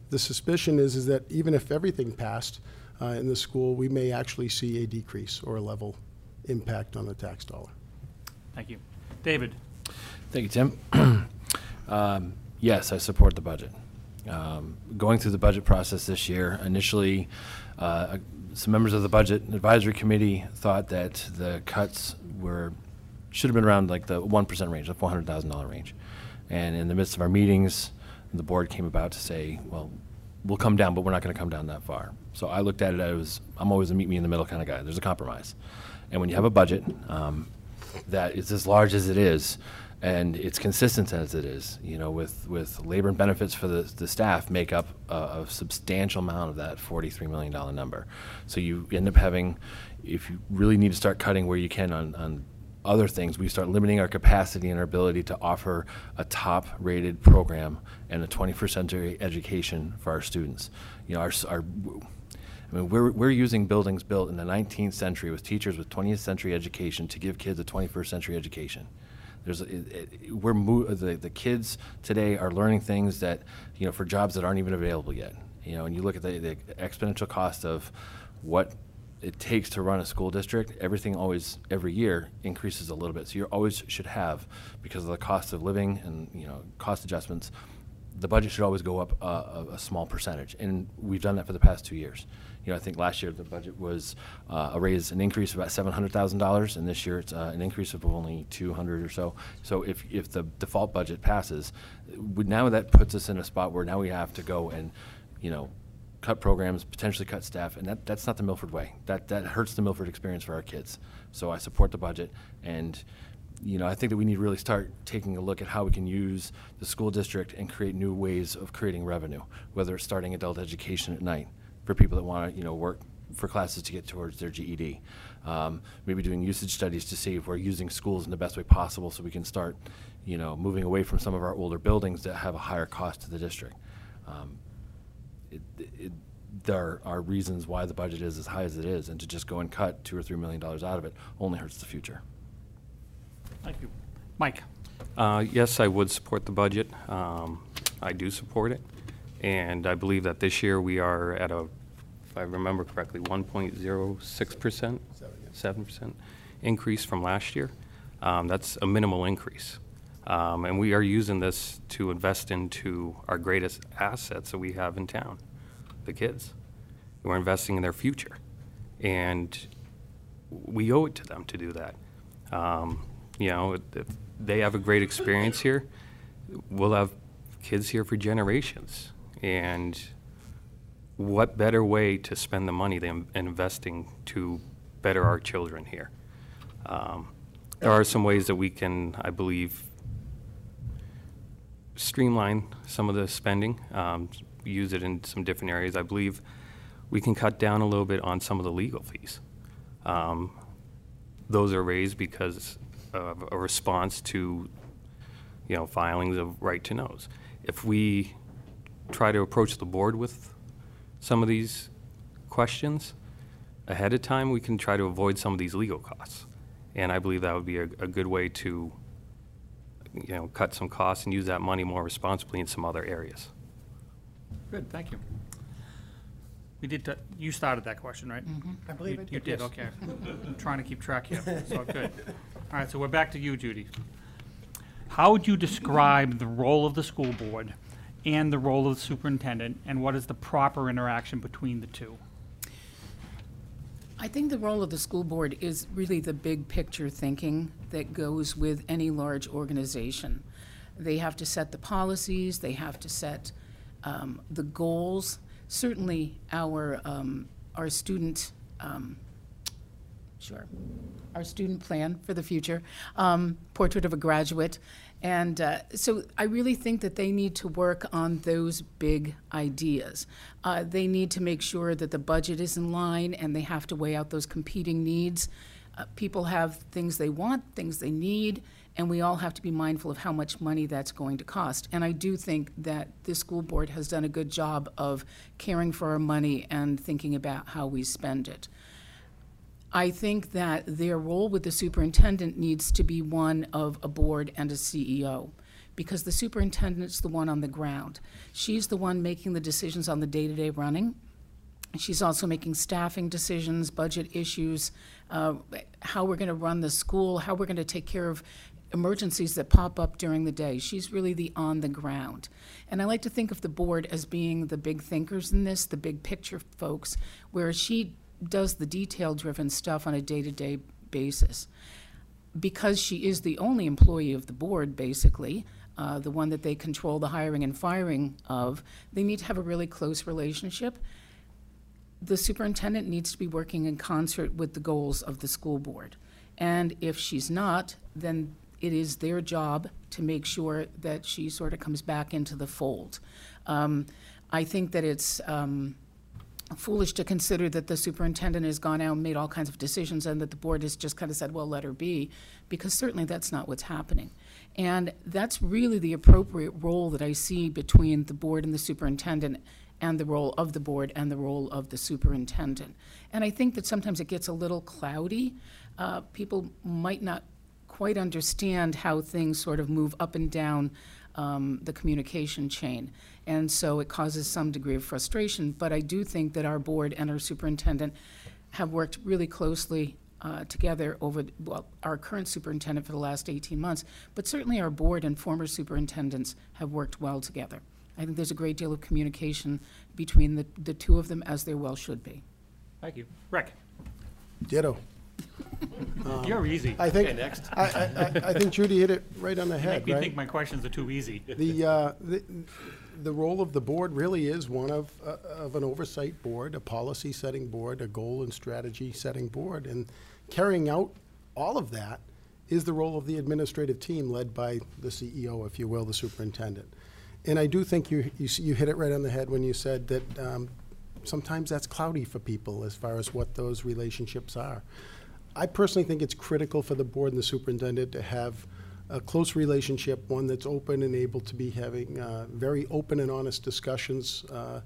the suspicion is, is that even if everything passed uh, in the school, we may actually see a decrease or a level impact on the tax dollar. Thank you. David? Thank you, Tim. Um, Yes, I support the budget. Um, Going through the budget process this year, initially, uh, some members of the Budget Advisory Committee thought that the cuts were, should have been around like the 1% range, the $400,000 range. And in the midst of our meetings, the board came about to say, well, we'll come down, but we're not going to come down that far. So I looked at it as, I'm always a meet me in the middle kind of guy. There's a compromise. And when you have a budget um, that is as large as it is, and it's consistent as it is, you know, with, with labor and benefits for the, the staff make up a, a substantial amount of that $43 million number. So you end up having, if you really need to start cutting where you can on, on other things, we start limiting our capacity and our ability to offer a top-rated program and a 21st century education for our students. You know, our, our I mean, we're, we're using buildings built in the 19th century with teachers with 20th century education to give kids a 21st century education. There's, it, it, we're the, the kids today are learning things that, you know, for jobs that aren't even available yet. You know, and you look at the, the exponential cost of what it takes to run a school district, everything always, every year, increases a little bit. So you always should have, because of the cost of living and, you know, cost adjustments, the budget should always go up a, a small percentage, and we've done that for the past two years. You know, I think last year the budget was uh, a raise, an increase of about seven hundred thousand dollars, and this year it's uh, an increase of only two hundred or so. So if if the default budget passes, now that puts us in a spot where now we have to go and, you know, cut programs, potentially cut staff, and that, that's not the Milford way. That that hurts the Milford experience for our kids. So I support the budget, and you know, I think that we need to really start taking a look at how we can use the school district and create new ways of creating revenue, whether it's starting adult education at night for people that want to, you know, work for classes to get towards their GED. Um, maybe doing usage studies to see if we're using schools in the best way possible so we can start, you know, moving away from some of our older buildings that have a higher cost to the district. Um, it, there are reasons why the budget is as high as it is, and to just go and cut two or three million dollars out of it only hurts the future. Thank you. Mike? Uh, Yes, I would support the budget. Um, I do support it. And I believe that this year we are at a, if I remember correctly, 1.06%? 7% increase from last year. Um, That's a minimal increase. Um, And we are using this to invest into our greatest assets that we have in town, the kids. We're investing in their future. And we owe it to them to do that. Um, you know, if they have a great experience here, we'll have kids here for generations. And what better way to spend the money than investing to better our children here? Um, there are some ways that we can, I believe, streamline some of the spending, um, use it in some different areas. I believe we can cut down a little bit on some of the legal fees. Um, those are raised because of a response to, you know, filings of right to knows. If we try to approach the board with some of these questions ahead of time, we can try to avoid some of these legal costs. And I believe that would be a, a good way to, you know, cut some costs and use that money more responsibly in some other areas. Good, thank you. We did, t- you started that question, right? I believe You- it You did, yes. okay. I'm trying to keep track here, so good. All right, so we're back to you, Judy. How would you describe the role of the school board and the role of the superintendent, and what is the proper interaction between the two? I think the role of the school board is really the big picture thinking that goes with any large organization. They have to set the policies, they have to set um, the goals. Certainly, our, um, our student, um, sure, our student plan for the future, um, portrait of a graduate. And uh, so I really think that they need to work on those big ideas. Uh, they need to make sure that the budget is in line and they have to weigh out those competing needs. Uh, people have things they want, things they need, and we all have to be mindful of how much money that's going to cost. And I do think that this school board has done a good job of caring for our money and thinking about how we spend it. I think that their role with the superintendent needs to be one of a board and a CEO, because the superintendent's the one on the ground. She's the one making the decisions on the day-to-day running. She's also making staffing decisions, budget issues, uh, how we're going to run the school, how we're going to take care of emergencies that pop up during the day. She's really the on the ground. And I like to think of the board as being the big thinkers in this, the big picture folks, where she does the detail driven stuff on a day to day basis. Because she is the only employee of the board, basically, uh, the one that they control the hiring and firing of, they need to have a really close relationship the superintendent needs to be working in concert with the goals of the school board. And if she's not, then it is their job to make sure that she sort of comes back into the fold. Um, I think that it's um, foolish to consider that the superintendent has gone out and made all kinds of decisions and that the board has just kind of said, well, let her be, because certainly that's not what's happening. And that's really the appropriate role that I see between the board and the superintendent and the role of the board and the role of the superintendent. And I think that sometimes it gets a little cloudy. Uh, people might not quite understand how things sort of move up and down um, the communication chain. And so it causes some degree of frustration. But I do think that our board and our superintendent have worked really closely uh, together over, well, our current superintendent for the last 18 months, but certainly our board and former superintendents have worked well together. I think there's a great deal of communication between the, the two of them, as there well should be. Thank you. Rick, Ditto. You're easy. I think, next. I, I, I- I think Judy hit it right on the You head, make me right? think my questions are too easy. The, uh, the, the role of the board really is one of, uh, of an oversight board, a policy-setting board, a goal and strategy-setting board. And carrying out all of that is the role of the administrative team led by the CEO, if you will, the superintendent. And I do think you, you, s- you hit it right on the head when you said that um, sometimes that's cloudy for people as far as what those relationships are. I personally think it's critical for the board and the superintendent to have a close relationship, one that's open and able to be having uh, very open and honest discussions uh,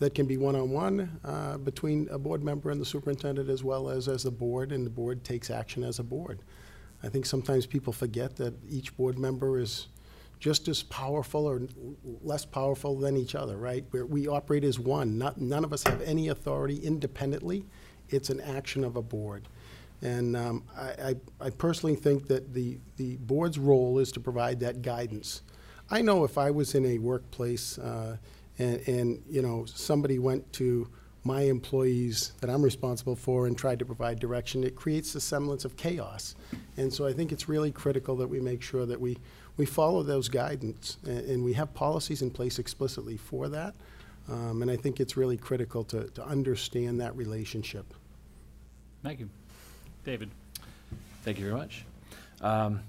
that can be one-on-one uh, between a board member and the superintendent as well as as a board, and the board takes action as a board. I think sometimes people forget that each board member is just as powerful or less powerful than each other, right? We operate as one. Not, none of us have any authority independently. It's an action of a board. And um, I, I I personally think that the, the board's role is to provide that guidance. I know if I was in a workplace uh, and, and, you know, somebody went to my employees that I'm responsible for and tried to provide direction, it creates a semblance of chaos. And so I think it's really critical that we make sure that we, we follow those guidance and, and we have policies in place explicitly for that. Um, and I think it's really critical to, to understand that relationship. Thank you. David? Thank you very much. Um,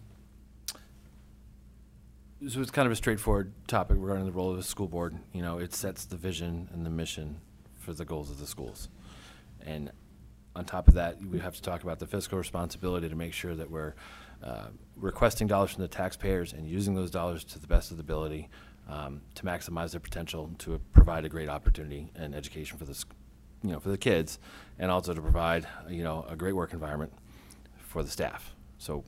So it's kind of a straightforward topic regarding the role of the school board. You know, it sets the vision and the mission for the goals of the schools. And on top of that, we have to talk about the fiscal responsibility to make sure that we're uh, requesting dollars from the taxpayers and using those dollars to the best of the ability um, to maximize their potential to provide a great opportunity and education for the, you know, for the kids, and also to provide, you know, a great work environment for the staff. So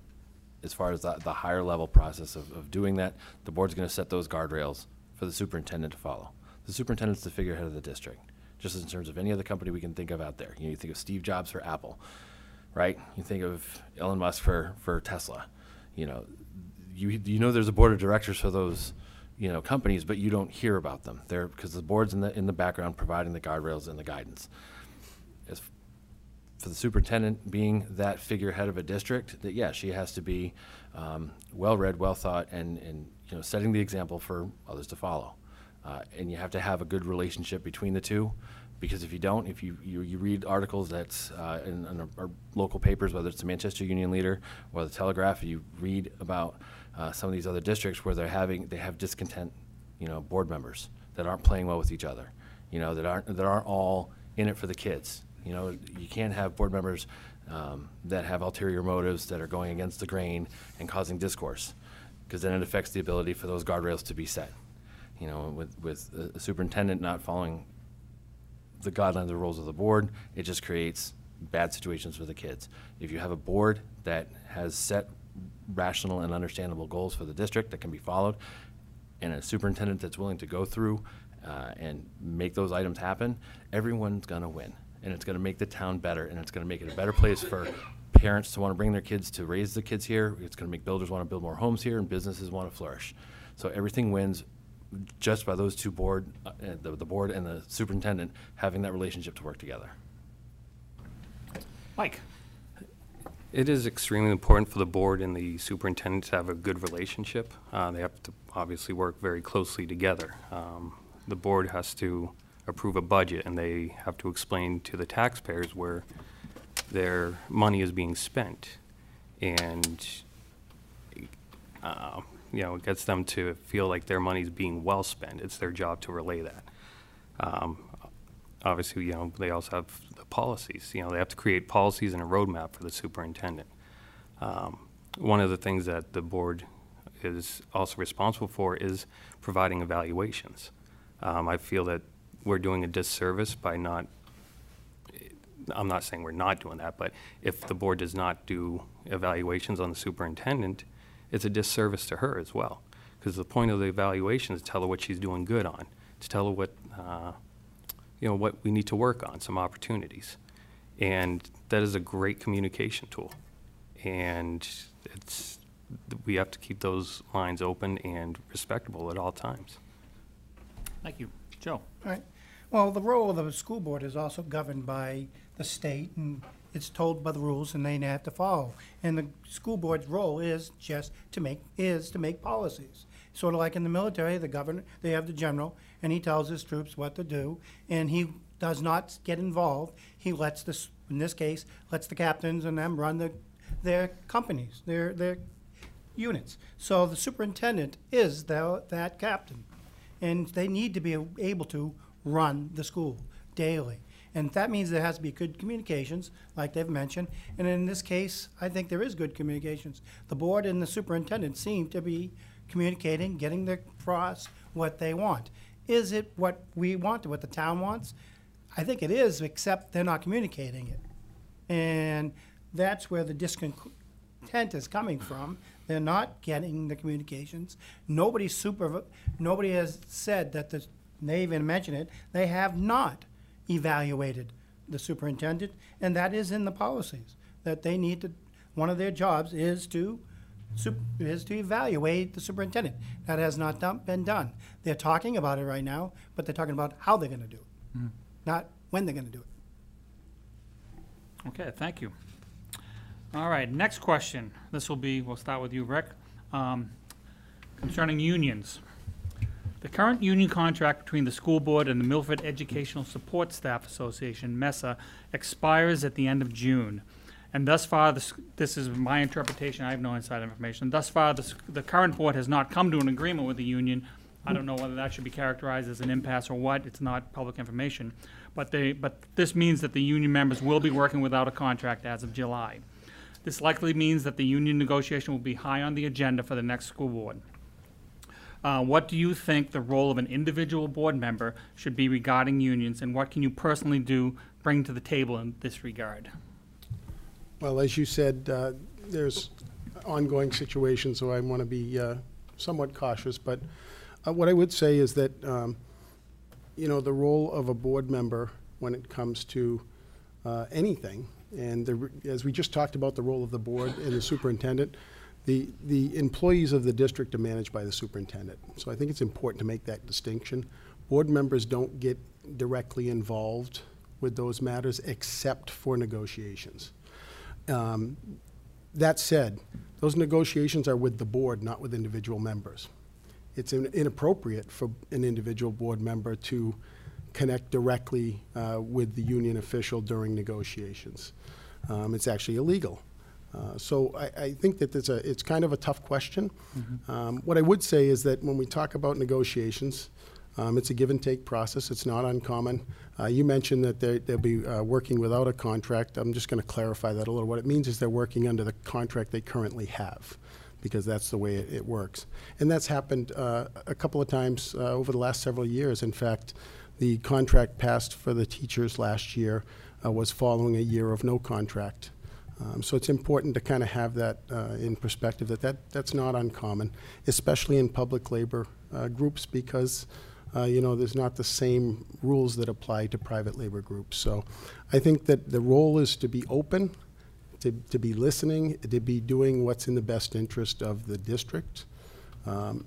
as far as the, the higher level process of, of doing that, the board's gonna set those guardrails for the superintendent to follow. The superintendent's the figurehead of the district, just in terms of any other company we can think of out there. You know, you think of Steve Jobs for Apple, right? You think of Elon Musk for, for Tesla. You know, you, you know there's a board of directors for those, you know, companies, but you don't hear about them. They're, because the board's in the, in the background providing the guardrails and the guidance. As for the superintendent being that figurehead of a district, that yeah, she has to be um, well-read, well-thought, and, and, you know, setting the example for others to follow. Uh, And you have to have a good relationship between the two, because if you don't, if you, you, you read articles that's uh, in, in our- our local papers, whether it's the Manchester Union Leader or the Telegraph, you read about uh, some of these other districts where they're having, they have discontent, you know, board members that aren't playing well with each other, you know, that aren't, that aren't all in it for the kids. You know, you can't have board members um, that have ulterior motives that are going against the grain and causing discourse, because then it affects the ability for those guardrails to be set. You know, with, with a superintendent not following the guidelines and rules of the board, it just creates bad situations for the kids. If you have a board that has set rational and understandable goals for the district that can be followed, and a superintendent that's willing to go through uh, and make those items happen, everyone's gonna win. And it's gonna make the town better, and it's gonna make it a better place for parents to wanna bring their kids to raise the kids here. It's gonna make builders wanna build more homes here, and businesses wanna flourish. So everything wins just by those two board, uh, the, the board and the superintendent having that relationship to work together. Mike? It is extremely important for the board and the superintendent to have a good relationship. Uh, They have to obviously work very closely together. Um, The board has to approve a budget, and they have to explain to the taxpayers where their money is being spent. And, uh, you know, it gets them to feel like their money is being well spent. It's their job to relay that. Um, obviously, you know, they also have the policies. You know, they have to create policies and a roadmap for the superintendent. Um, one of the things that the board is also responsible for is providing evaluations. Um, I feel that we're doing a disservice by not, I'm not saying we're not doing that, but if the board does not do evaluations on the superintendent, it's a disservice to her as well. Because the point of the evaluation is to tell her what she's doing good on, to tell her what, uh, you know, what we need to work on, some opportunities. And that is a great communication tool. And it's, we have to keep those lines open and respectable at all times. Thank you. Joe? All right. Well, the role of the school board is also governed by the state, and it's told by the rules, and they have to follow. And the school board's role is just to make, is to make policies. Sort of like in the military, the governor, they have the general, and he tells his troops what to do, and he does not get involved. He lets this, in this case, lets the captains and them run the, their companies, their, their units. So the superintendent is the, that captain. And they need to be able to run the school daily. And that means there has to be good communications, like they've mentioned. And in this case, I think there is good communications. The board and the superintendent seem to be communicating, getting across what they want. Is it what we want, what the town wants? I think it is, except they're not communicating it. And that's where the discontent is coming from. They're not getting the communications. Nobody super, nobody has said that the, they even mentioned it, they have not evaluated the superintendent, and that is in the policies, that they need to, one of their jobs is to, is to evaluate the superintendent. That has not done- been done. They're talking about it right now, but they're talking about how they're gonna do it, not when they're going to do it. Okay, thank you. All right, next question. This will be, we'll start with you, Rick. Um, Concerning unions. The current union contract between the school board and the Milford Educational Support Staff Association, MESA, expires at the end of June. And thus far, this, this is my interpretation, I have no inside information. Thus far, the, the current board has not come to an agreement with the union. I don't know whether that should be characterized as an impasse or what, it's not public information. But they, but this means that the union members will be working without a contract as of July. This likely means that the union negotiation will be high on the agenda for the next school board. Uh, what do you think the role of an individual board member should be regarding unions, and what can you personally do, bring to the table in this regard? Well, as you said, uh, there's ongoing situations, so I want to be uh, somewhat cautious. But uh, what I would say is that, um, you know, the role of a board member when it comes to uh, anything, and the, as we just talked about the role of the board and the superintendent, the, the employees of the district are managed by the superintendent. So I think it's important to make that distinction. Board members don't get directly involved with those matters except for negotiations. Um, That said, those negotiations are with the board, not with individual members. It's in- inappropriate for an individual board member to connect directly uh, with the union official during negotiations. Um, It's actually illegal. Uh, So I, I think that it's a, it's kind of a tough question. Um, What I would say is that when we talk about negotiations, um, It's a give and take process. It's not uncommon. Uh, You mentioned that they- they'll be uh, working without a contract. I'm just going to clarify that a little. What it means is they're working under the contract they currently have, because that's the way it it works. And that's happened uh, a couple of times uh, over the last several years. In fact, the contract passed for the teachers last year uh, was following a year of no contract. Um, So it's important to kind of have that uh, in perspective, that that that's not uncommon, especially in public labor uh, groups, because, uh, you know, there's not the same rules that apply to private labor groups. So I think that the role is to be open, to to be listening, to be doing what's in the best interest of the district, um,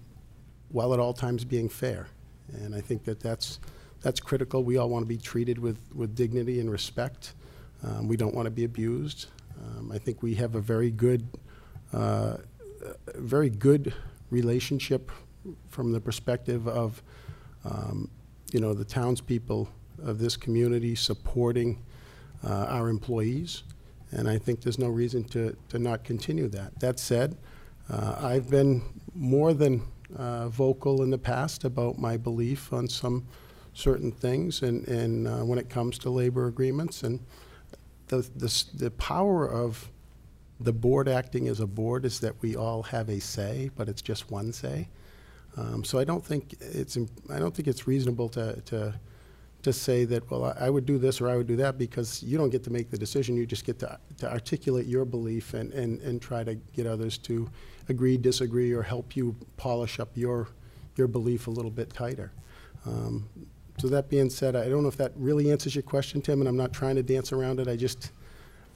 while at all times being fair. And I think that that's, that's critical. We all want to be treated with, with dignity and respect. Um, we don't want to be abused. Um, I think we have a very good, uh, very good relationship from the perspective of, um, you know, the townspeople of this community supporting uh, our employees. And I think there's no reason to, to not continue that. That said, uh, I've been more than uh, vocal in the past about my belief on some certain things and, and uh, when it comes to labor agreements. And the, the, the power of the board acting as a board is that we all have a say, but it's just one say. Um, so I don't think it's, I don't think it's reasonable to, to, to say that, well, I I would do this or I would do that, because you don't get to make the decision, you just get to, to articulate your belief and, and, and try to get others to agree, disagree, or help you polish up your, your belief a little bit tighter. Um, So that being said, I don't know if that really answers your question, Tim, and I'm not trying to dance around it, I just,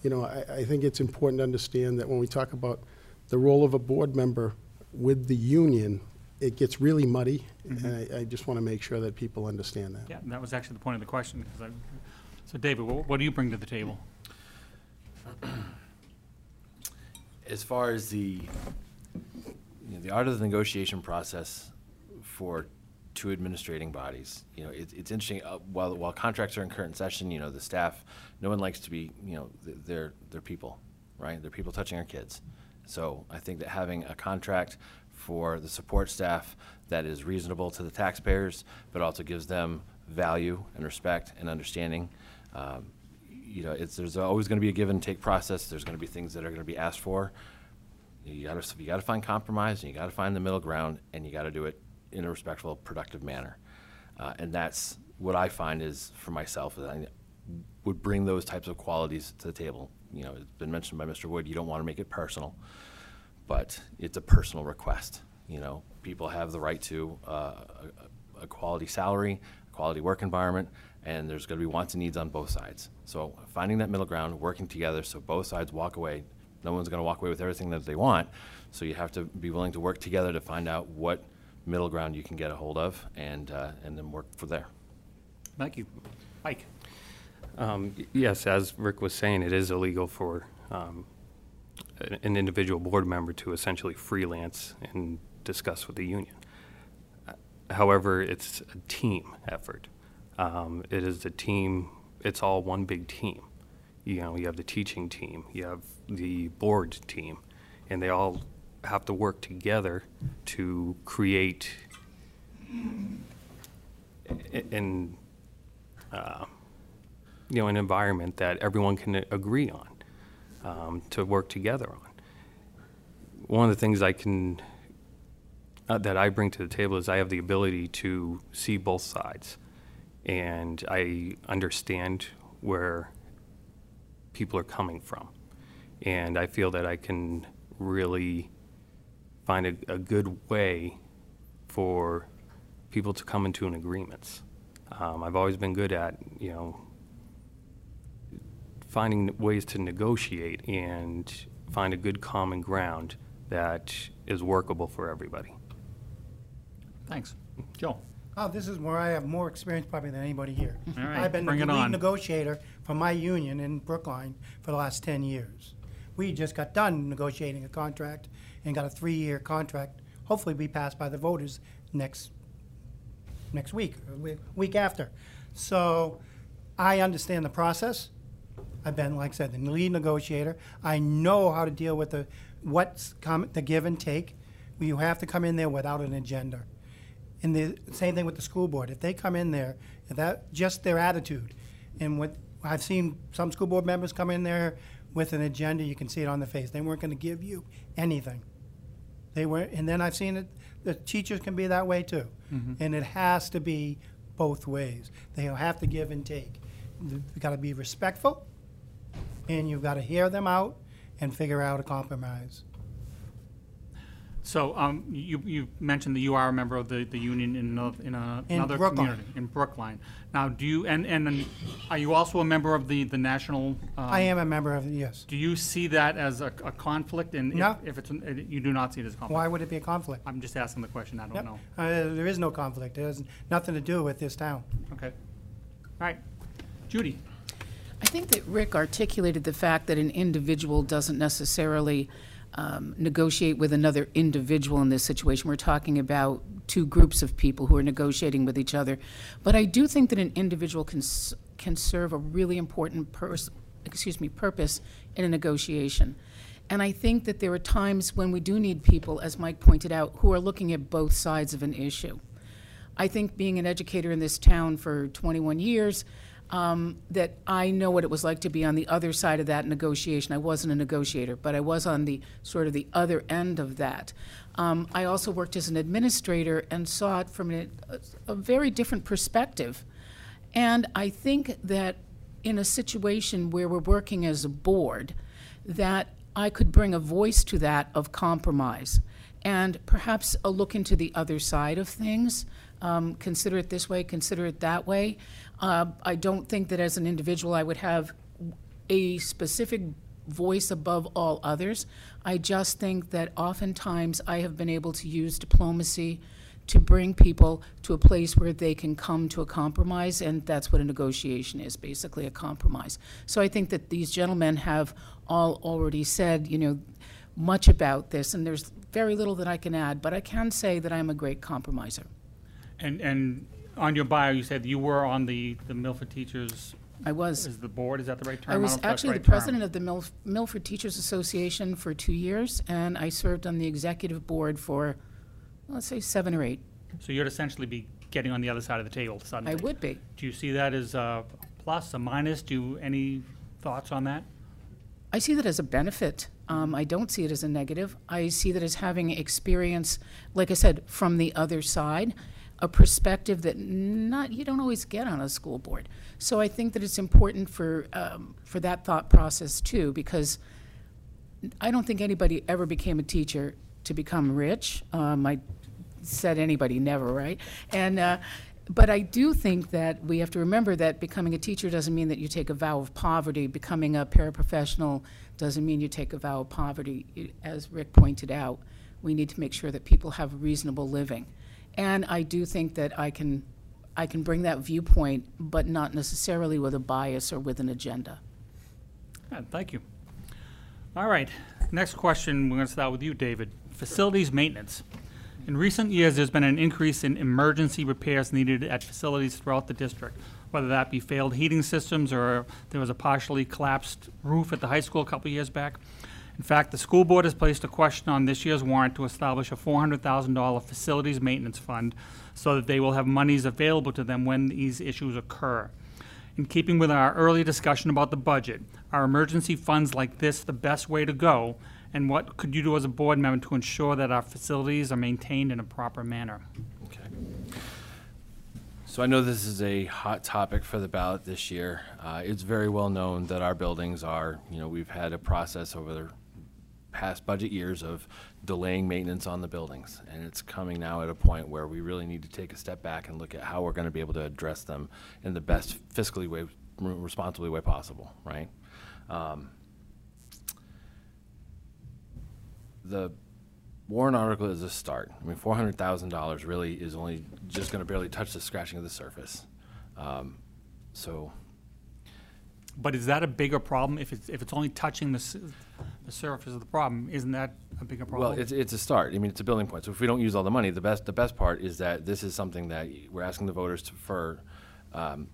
you know, I, I think it's important to understand that when we talk about the role of a board member with the union, it gets really muddy, and I, I just want to make sure that people understand that. Yeah, that was actually the point of the question, because I, so David, what, what do you bring to the table? As far as the, you know, the art of the negotiation process for two administrating bodies, you know, it, it's interesting, uh, while, while contracts are in current session, you know, the staff, no one likes to be, you know, th- they're, they're people, right? They're people touching our kids. So I think that having a contract for the support staff that is reasonable to the taxpayers, but also gives them value and respect and understanding, um, you know, there's always going to be a give and take process. There's going to be things that are going to be asked for. You got to, you got to find compromise, and you got to find the middle ground, and you got to do it in a respectful, productive manner. Uh, and that's what I find is for myself that I would bring those types of qualities to the table. You know, it's been mentioned by Mr. Wood. You don't want to make it personal, but it's a personal request. You know, people have the right to uh, a, a quality salary, a quality work environment, and there's going to be wants and needs on both sides. So finding that middle ground, working together, so both sides walk away. No one's going to walk away with everything that they want. So you have to be willing to work together to find out what middle ground you can get a hold of, and uh, and then work for there. Thank you. Mike? Um, Yes, as Rick was saying, it is illegal for um, a- an individual board member to essentially freelance and discuss with the union. However, it's a team effort. Um, It is a team, it's all one big team. You know, you have the teaching team, you have the board team, and they all have to work together to create a- an, uh, you know, an environment that everyone can agree on, um, to work together on. One of the things I can, uh, that I bring to the table is I have the ability to see both sides. And I understand where people are coming from. And I feel that I can really find a, a good way for people to come into an agreement. Um, I've always been good at, you know, finding ways to negotiate and find a good common ground that is workable for everybody. Thanks. Joe? Oh, this is where I have more experience probably than anybody here. All right, I've been bring the lead on. negotiator for my union in Brookline for the last 10 years. We just got done negotiating a contract and got a three-year contract, hopefully be passed by the voters next, next week, week after. So I understand the process. I've been, like I said, the lead negotiator. I know how to deal with the, what's come, the give and take. You have to come in there without an agenda. And the same thing with the school board. If they come in there, if that just their attitude, and what I've seen some school board members come in there with an agenda, you can see it on their face. They weren't going to give you anything. They were, and then I've seen it. The teachers can be that way too, mm-hmm. and it has to be both ways. They have to give and take. You've got to be respectful, and you've got to hear them out and figure out a compromise. So, um, you, you mentioned that you are a member of the, the union in another, in a- In another Brookline. community, in Brookline. Now, do you, and, and are you also a member of the, the national? um, I am a member of, yes. Do you see that as a, a conflict? And if- No. if it's, an- you do not see it as a conflict? Why would it be a conflict? I'm just asking the question, I don't Yep. know. Uh, there is no conflict. It has nothing to do with this town. Okay. All right. Judy? I think that Rick articulated the fact that an individual doesn't necessarily um, negotiate with another individual in this situation. We're talking about two groups of people who are negotiating with each other. But I do think that an individual can, can serve a really important pers- excuse me, purpose in a negotiation. And I think that there are times when we do need people, as Mike pointed out, who are looking at both sides of an issue. I think being an educator in this town for 21 years, um, that I know what it was like to be on the other side of that negotiation. I wasn't a negotiator, but I was on the sort of the other end of that. Um, I also worked as an administrator and saw it from a, a very different perspective. And I think that in a situation where we're working as a board, that I could bring a voice to that of compromise and perhaps a look into the other side of things. Um, consider it this way, consider it that way. Uh, I don't think that as an individual I would have a specific voice above all others. I just think that oftentimes I have been able to use diplomacy to bring people to a place where they can come to a compromise, and that's what a negotiation is basically a compromise. So I think that these gentlemen have all already said, you know, much about this, and there's very little that I can add, but I can say that I'm a great compromiser. And, and on your bio, you said you were on the, the Milford Teachers, I was. is the board, is that the right term? I don't was know if that's actually the right term. president of the Milf- Milford Teachers Association for two years, and I served on the executive board for, let's say, seven or eight. So you'd essentially be getting on the other side of the table suddenly. I would be. Do you see that as a plus, a minus? Do, you- any thoughts on that? I see that as a benefit. Um, I don't see it as a negative. I see that as having experience, like I said, from the other side, a perspective that not you don't always get on a school board. So I think that it's important for um, for that thought process too, because I don't think anybody ever became a teacher to become rich. Um, I said anybody never, right? And uh, but I do think that we have to remember that becoming a teacher doesn't mean that you take a vow of poverty. Becoming a paraprofessional doesn't mean you take a vow of poverty. As Rick pointed out, we need to make sure that people have reasonable living. And I do think that I can I can bring that viewpoint, but not necessarily with a bias or with an agenda. Yeah, Thank you. All right, next question, we're going to start with you, David. Facilities maintenance. In recent years, there's been an increase in emergency repairs needed at facilities throughout the district, whether that be failed heating systems or there was a partially collapsed roof at the high school a couple years back. In fact, the school board has placed a question on this year's warrant to establish a $400,000 facilities maintenance fund so that they will have monies available to them when these issues occur. In keeping with our earlier discussion about the budget, are emergency funds like this the best way to go? And what could you do as a board member to ensure that our facilities are maintained in a proper manner? Okay. So I know this is a hot topic for the ballot this year. Uh, It's very well known that our buildings are, you know, we've had a process over the past budget years of delaying maintenance on the buildings. And it's coming now at a point where we really need to take a step back and look at how we're going to be able to address them in the best fiscally way, responsibly way possible, right? Um, the warrant article is a start. I mean, four hundred thousand dollars really is only just gonna barely touch the scratching of the surface. Um, So, But is that a bigger problem if it's, if it's only touching the, the surface of the problem? Isn't that a bigger problem? well, it's, it's a start. I mean, it's a building point. So if we don't use all the money, the best, the best part is that this is something that we're asking the voters to, for, um,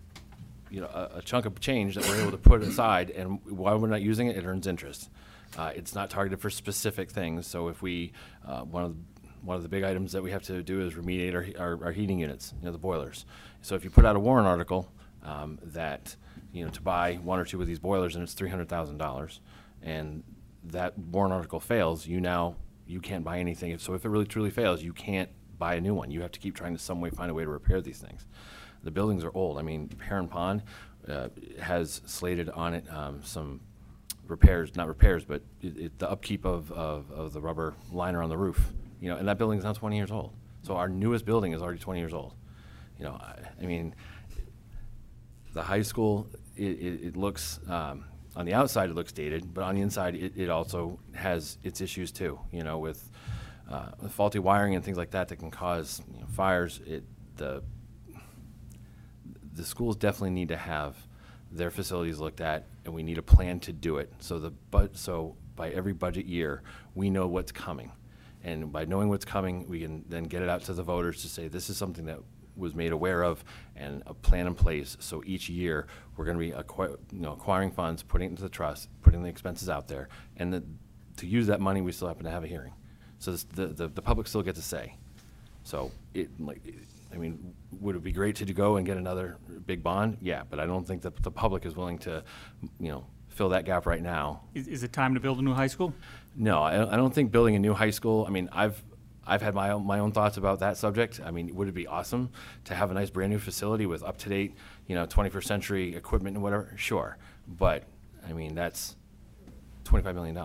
you know, a, a chunk of change that we're able to put aside, and while we're not using it, it earns interest. Uh, it's not targeted for specific things, so if we, uh, one of, the- one of the big items that we have to do is remediate our, our, our heating units, you know, the boilers. So if you put out a warrant article, um, that, you know, to buy one or two of these boilers, and it's three hundred thousand dollars, and that warrant article fails, you now, you can't buy anything. So if it really truly fails, you can't buy a new one. You have to keep trying to some way find a way to repair these things. The buildings are old. I mean, Heron Pond uh, has slated on it um, some repairs, not repairs, but it, it, the upkeep of, of, of the rubber liner on the roof. You know, and that building is now 20 years old. So our newest building is already 20 years old. You know, I, I mean, the high school, it, it, it looks, um, on the outside, it looks dated, but on the inside, it, it also has its issues too, you know, with, uh, with faulty wiring and things like that that can cause you know, fires. It, the, the schools definitely need to have their facilities looked at, and we need a plan to do it. So the, but, so by every budget year, we know what's coming. And by knowing what's coming, we can then get it out to the voters to say, this is something that was made aware of and a plan in place. So each year, we're gonna be acqui- you know, acquiring funds, putting it into the trust, putting the expenses out there. And the, to use that money, we still happen to have a hearing. So this, the, the, the public still gets a say. So it, like, I mean, would it be great to go and get another big bond? Yeah, but I don't think that the public is willing to, you know, fill that gap right now. Is, is it time to build a new high school? No, I, I don't think building a new high school, I mean, I've, I've had my own, my own thoughts about that subject. I mean, would it be awesome to have a nice brand-new facility with up-to-date, you know, 21st century equipment and whatever? Sure. But, I mean, that's $25 million.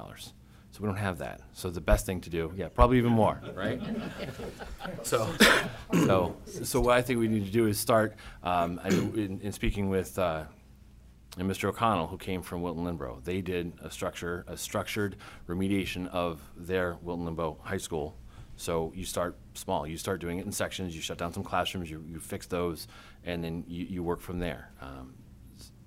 So we don't have that. So the best thing to do, yeah, probably even more, right? So, so, so what I think we need to do is start, um, I in, in speaking with, uh, and Mr. O'Connell, who came from Wilton Lyndeborough, they did a structure, a structured remediation of their Wilton Lyndeborough High School. So you start small, you start doing it in sections, you shut down some classrooms, you, you fix those, and then you, you work from there. Um,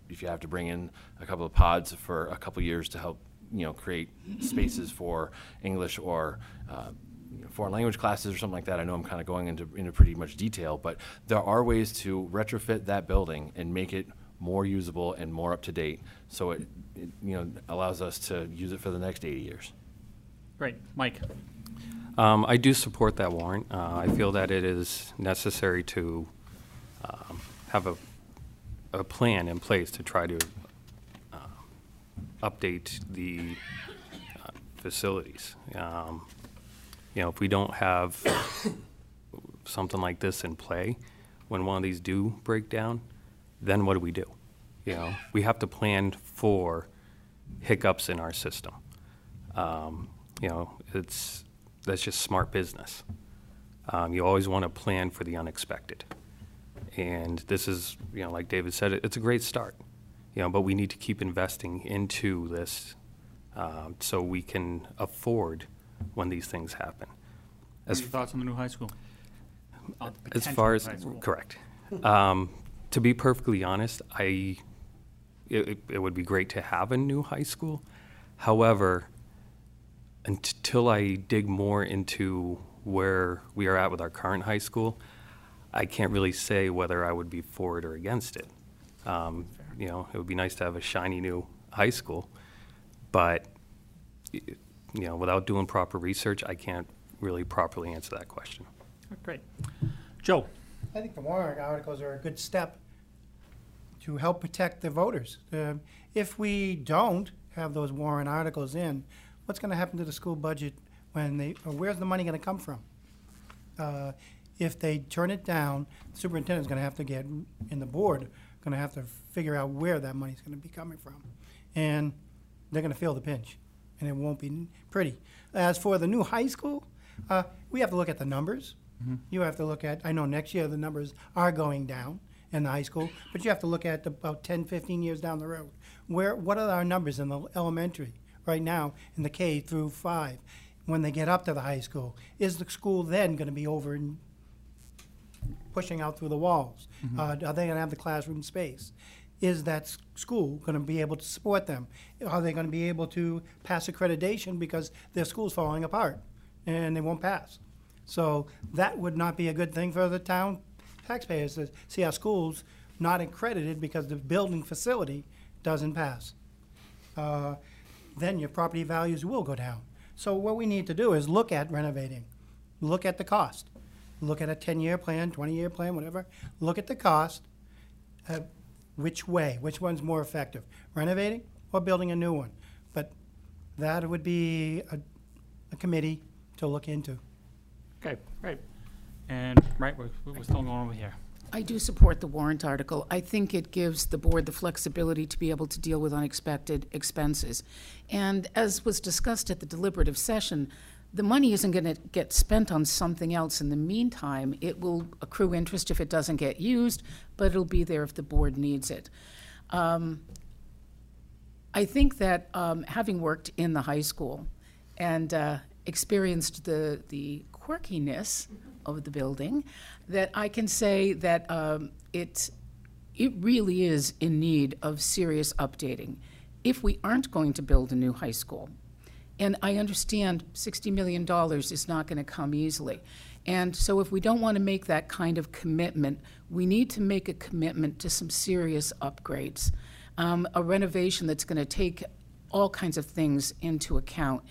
If you have to bring in a couple of pods for a couple years to help, you know, create spaces for English or, uh, foreign language classes or something like that. I know I'm kind of going into, into pretty much detail, but there are ways to retrofit that building and make it more usable and more up to date, so it, it, you know, allows us to use it for the next 80 years. Great, Mike? Um, I do support that warrant. Uh, I feel that it is necessary to um, have a, a plan in place to try to uh, update the uh, facilities. Um, You know, if we don't have something like this in play, when one of these do break down, then what do we do? You know, we have to plan for hiccups in our system. Um, You know, it's, that's just smart business. Um, You always want to plan for the unexpected. And this is, you know, like David said, it's a great start. You know, but we need to keep investing into this um, so we can afford when these things happen. As your thoughts on the new high school? On As far as, correct. Um, to be perfectly honest, I, it- it would be great to have a new high school. However, until I dig more into where we are at with our current high school, I can't really say whether I would be for it or against it. Um, you know, it would be nice to have a shiny new high school, but, you know, without doing proper research, I can't really properly answer that question. Great. Joe? I think the warrant articles are a good step to help protect the voters. Um, If we don't have those warrant articles in, what's going to happen to the school budget when they, or where's the money going to come from? Uh, If they turn it down, the superintendent's going to have to get, and the board, going to have to figure out where that money's going to be coming from. And they're going to feel the pinch, and it won't be pretty. As for the new high school, uh, we have to look at the numbers. You have to look at, I know next year the numbers are going down in the high school, but you have to look at about 10, 15 years down the road. Where, what are our numbers in the elementary right now in the K through five? When they get up to the high school, is the school then going to be over and pushing out through the walls? Uh, are they going to have the classroom space? Is that s- school going to be able to support them? Are they going to be able to pass accreditation because their school's falling apart and they won't pass? So that would not be a good thing for the town taxpayers to see our schools not accredited because the building facility doesn't pass. Uh, Then your property values will go down. So what we need to do is look at renovating, look at the cost, look at a ten-year plan, twenty-year plan, whatever. Look at the cost, uh, which way, which one's more effective, renovating or building a new one? But that would be a, a committee to look into. Okay, great. And, right, we're, we're still going over here. I do support the warrant article. I think it gives the board the flexibility to be able to deal with unexpected expenses. And as was discussed at the deliberative session, the money isn't going to get spent on something else in the meantime. It will accrue interest if it doesn't get used, but it'll be there if the board needs it. Um, I think that um, having worked in the high school and uh, experienced the, the quirkiness of the building, that I can say that um, it, it really is in need of serious updating. If we aren't going to build a new high school, and I understand $60 million is not going to come easily. And so if we don't want to make that kind of commitment, we need to make a commitment to some serious upgrades. Um, a renovation that's going to take all kinds of things into account,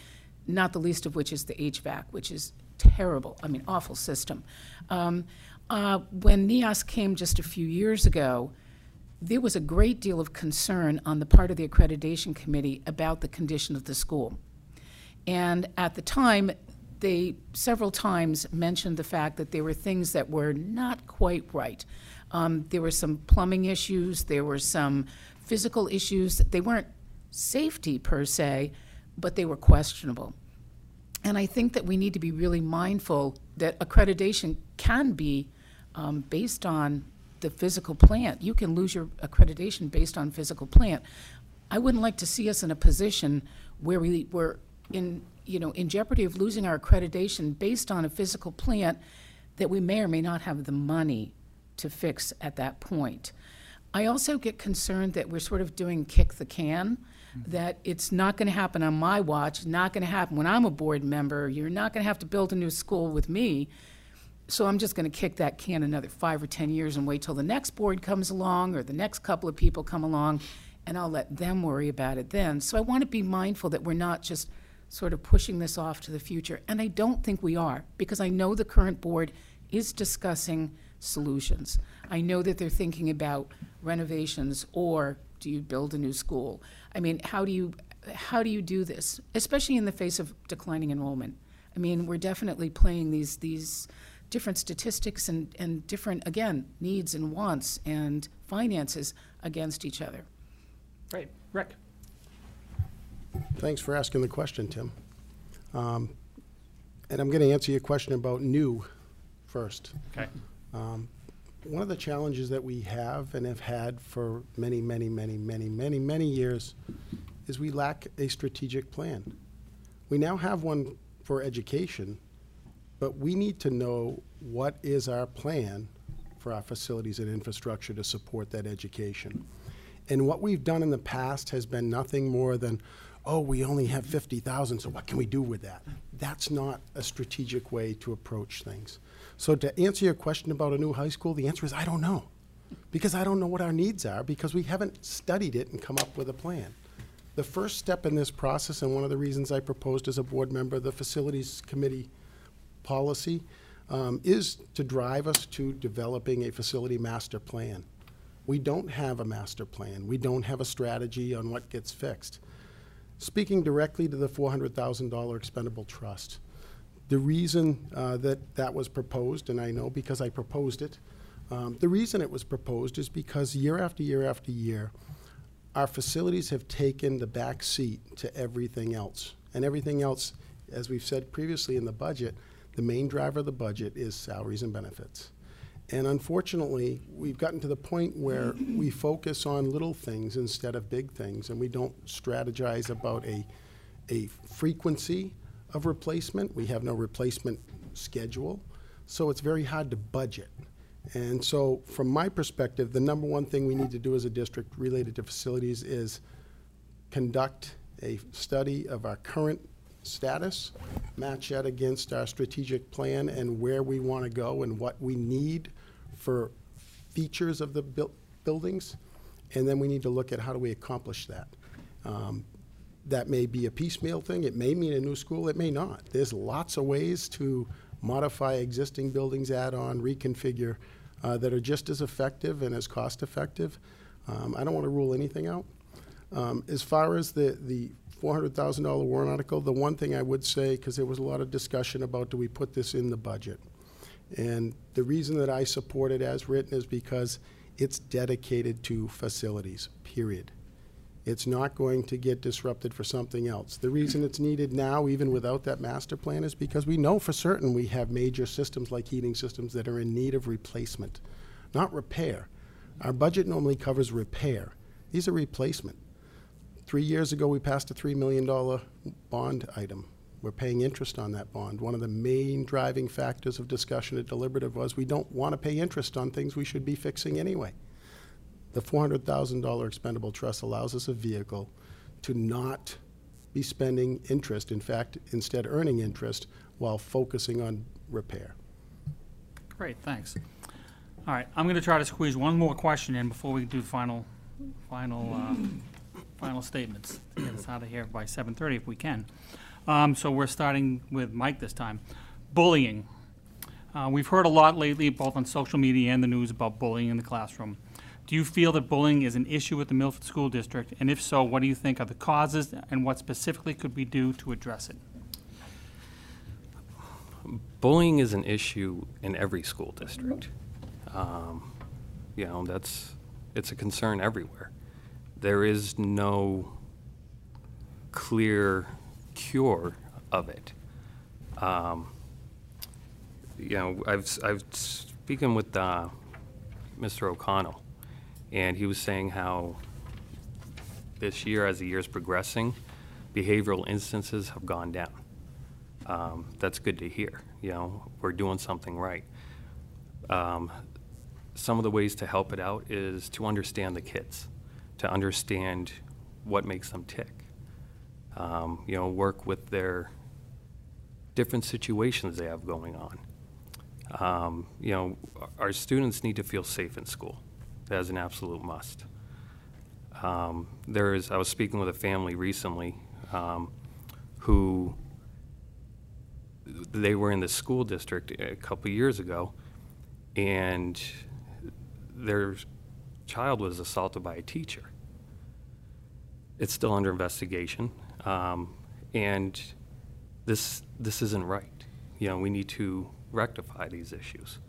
not the least of which is the HVAC, which is terrible, I mean, awful system. Um, uh, when NEASC came just a few years ago, there was a great deal of concern on the part of the accreditation committee about the condition of the school. And at the time, they several times mentioned the fact that there were things that were not quite right. Um, there were some plumbing issues, there were some physical issues. They weren't safety per se, but they were questionable. And I think that we need to be really mindful that accreditation can be um, based on the physical plant. You can lose your accreditation based on physical plant. I wouldn't like to see us in a position where we were in, you know, in jeopardy of losing our accreditation based on a physical plant that we may or may not have the money to fix at that point. I also get concerned that we're sort of doing kick the can, Mm-hmm. that it's not going to happen on my watch, not going to happen when I'm a board member. You're not going to have to build a new school with me. So I'm just going to kick that can another five or 10 years and wait till the next board comes along or the next couple of people come along, and I'll let them worry about it then. So I want to be mindful that we're not just sort of pushing this off to the future. And I don't think we are, because I know the current board is discussing solutions. I know that they're thinking about renovations or do you build a new school? I mean, how do you how do you do this, especially in the face of declining enrollment? I mean, we're definitely playing these these different statistics and, and different again needs and wants and finances against each other. Right, Rick? Thanks for asking the question, Tim. Um, And I'm going to answer your question about new first. Okay. One of the challenges that we have and have had for many, many, many, many, many, many years is we lack a strategic plan. We now have one for education, but we need to know what is our plan for our facilities and infrastructure to support that education. And what we've done in the past has been nothing more than, oh, we only have 50,000, so what can we do with that? That's not a strategic way to approach things. So to answer your question about a new high school, the answer is I don't know. Because I don't know what our needs are, because we haven't studied it and come up with a plan. The first step in this process, and one of the reasons I proposed as a board member the facilities committee policy, um, is to drive us to developing a facility master plan. We don't have a master plan. We don't have a strategy on what gets fixed. Speaking directly to the $400,000 expendable trust, the reason uh, that that was proposed, and I know because I proposed it, um, the reason it was proposed is because year after year after year, our facilities have taken the back seat to everything else. And everything else, as we've said previously in the budget, the main driver of the budget is salaries and benefits. And unfortunately, we've gotten to the point where we focus on little things instead of big things, and we don't strategize about a, a frequency of replacement. We have no replacement schedule, so it's very hard to budget. And so, from my perspective, the number one thing we need to do as a district related to facilities is conduct a study of our current status, match that against our strategic plan and where we want to go and what we need for features of the buil- buildings, and then we need to look at how do we accomplish that. Um, That may be a piecemeal thing, it may mean a new school, it may not. There's lots of ways to modify existing buildings, add on, reconfigure, uh, that are just as effective and as cost-effective. Um, I don't want to rule anything out. Um, As far as the, the $400,000 warrant article, the one thing I would say, because there was a lot of discussion about, do we put this in the budget? And the reason that I support it as written is because it's dedicated to facilities, period. It's not going to get disrupted for something else. The reason it's needed now, even without that master plan, is because we know for certain we have major systems like heating systems that are in need of replacement, not repair. Our budget normally covers repair. These are replacement. Three years ago, we passed a $3 million bond item. We're paying interest on that bond. One of the main driving factors of discussion at deliberative was we don't want to pay interest on things we should be fixing anyway. The $400,000 expendable trust allows us a vehicle to not be spending interest, in fact, instead earning interest while focusing on repair. Great, thanks. All right, I'm going to try to squeeze one more question in before we do final, final, uh, final statements. Get us out of here by 7:30 if we can. Um, So we're starting with Mike this time. Bullying. Uh, We've heard a lot lately, both on social media and the news, about bullying in the classroom. Do you feel that bullying is an issue with the Milford School District? And if so, what do you think are the causes, and what specifically could we do to address it? Bullying is an issue in every school district. Um, You know, that's, it's a concern everywhere. There is no clear cure of it. Um, You know, I've, I've speaking with uh, Mr. O'Connell, and he was saying how this year, as the year's progressing, behavioral instances have gone down. Um, That's good to hear, you know, we're doing something right. Um, Some of the ways to help it out is to understand the kids, to understand what makes them tick. Um, You know, work with their different situations they have going on. Um, You know, our students need to feel safe in school. Is an absolute must. Um, There is, I was speaking with a family recently um, who, they were in the school district a couple years ago, and their child was assaulted by a teacher. It's still under investigation, um, and this, this isn't right. You know, we need to rectify these issues.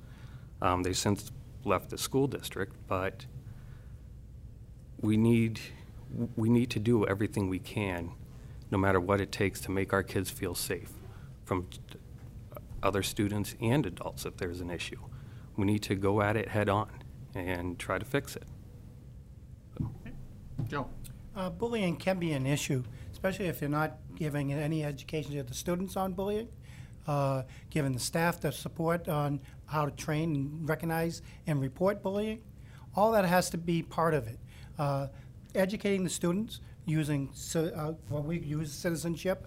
Um, They've since left the school district, but we need, we need to do everything we can, no matter what it takes, to make our kids feel safe from other students and adults if there's an issue. We need to go at it head-on and try to fix it. Joe? Uh, Bullying can be an issue, especially if you're not giving any education to the students on bullying, uh, giving the staff the support on how to train and recognize and report bullying. All that has to be part of it. Uh, educating the students using uh, what we use citizenship,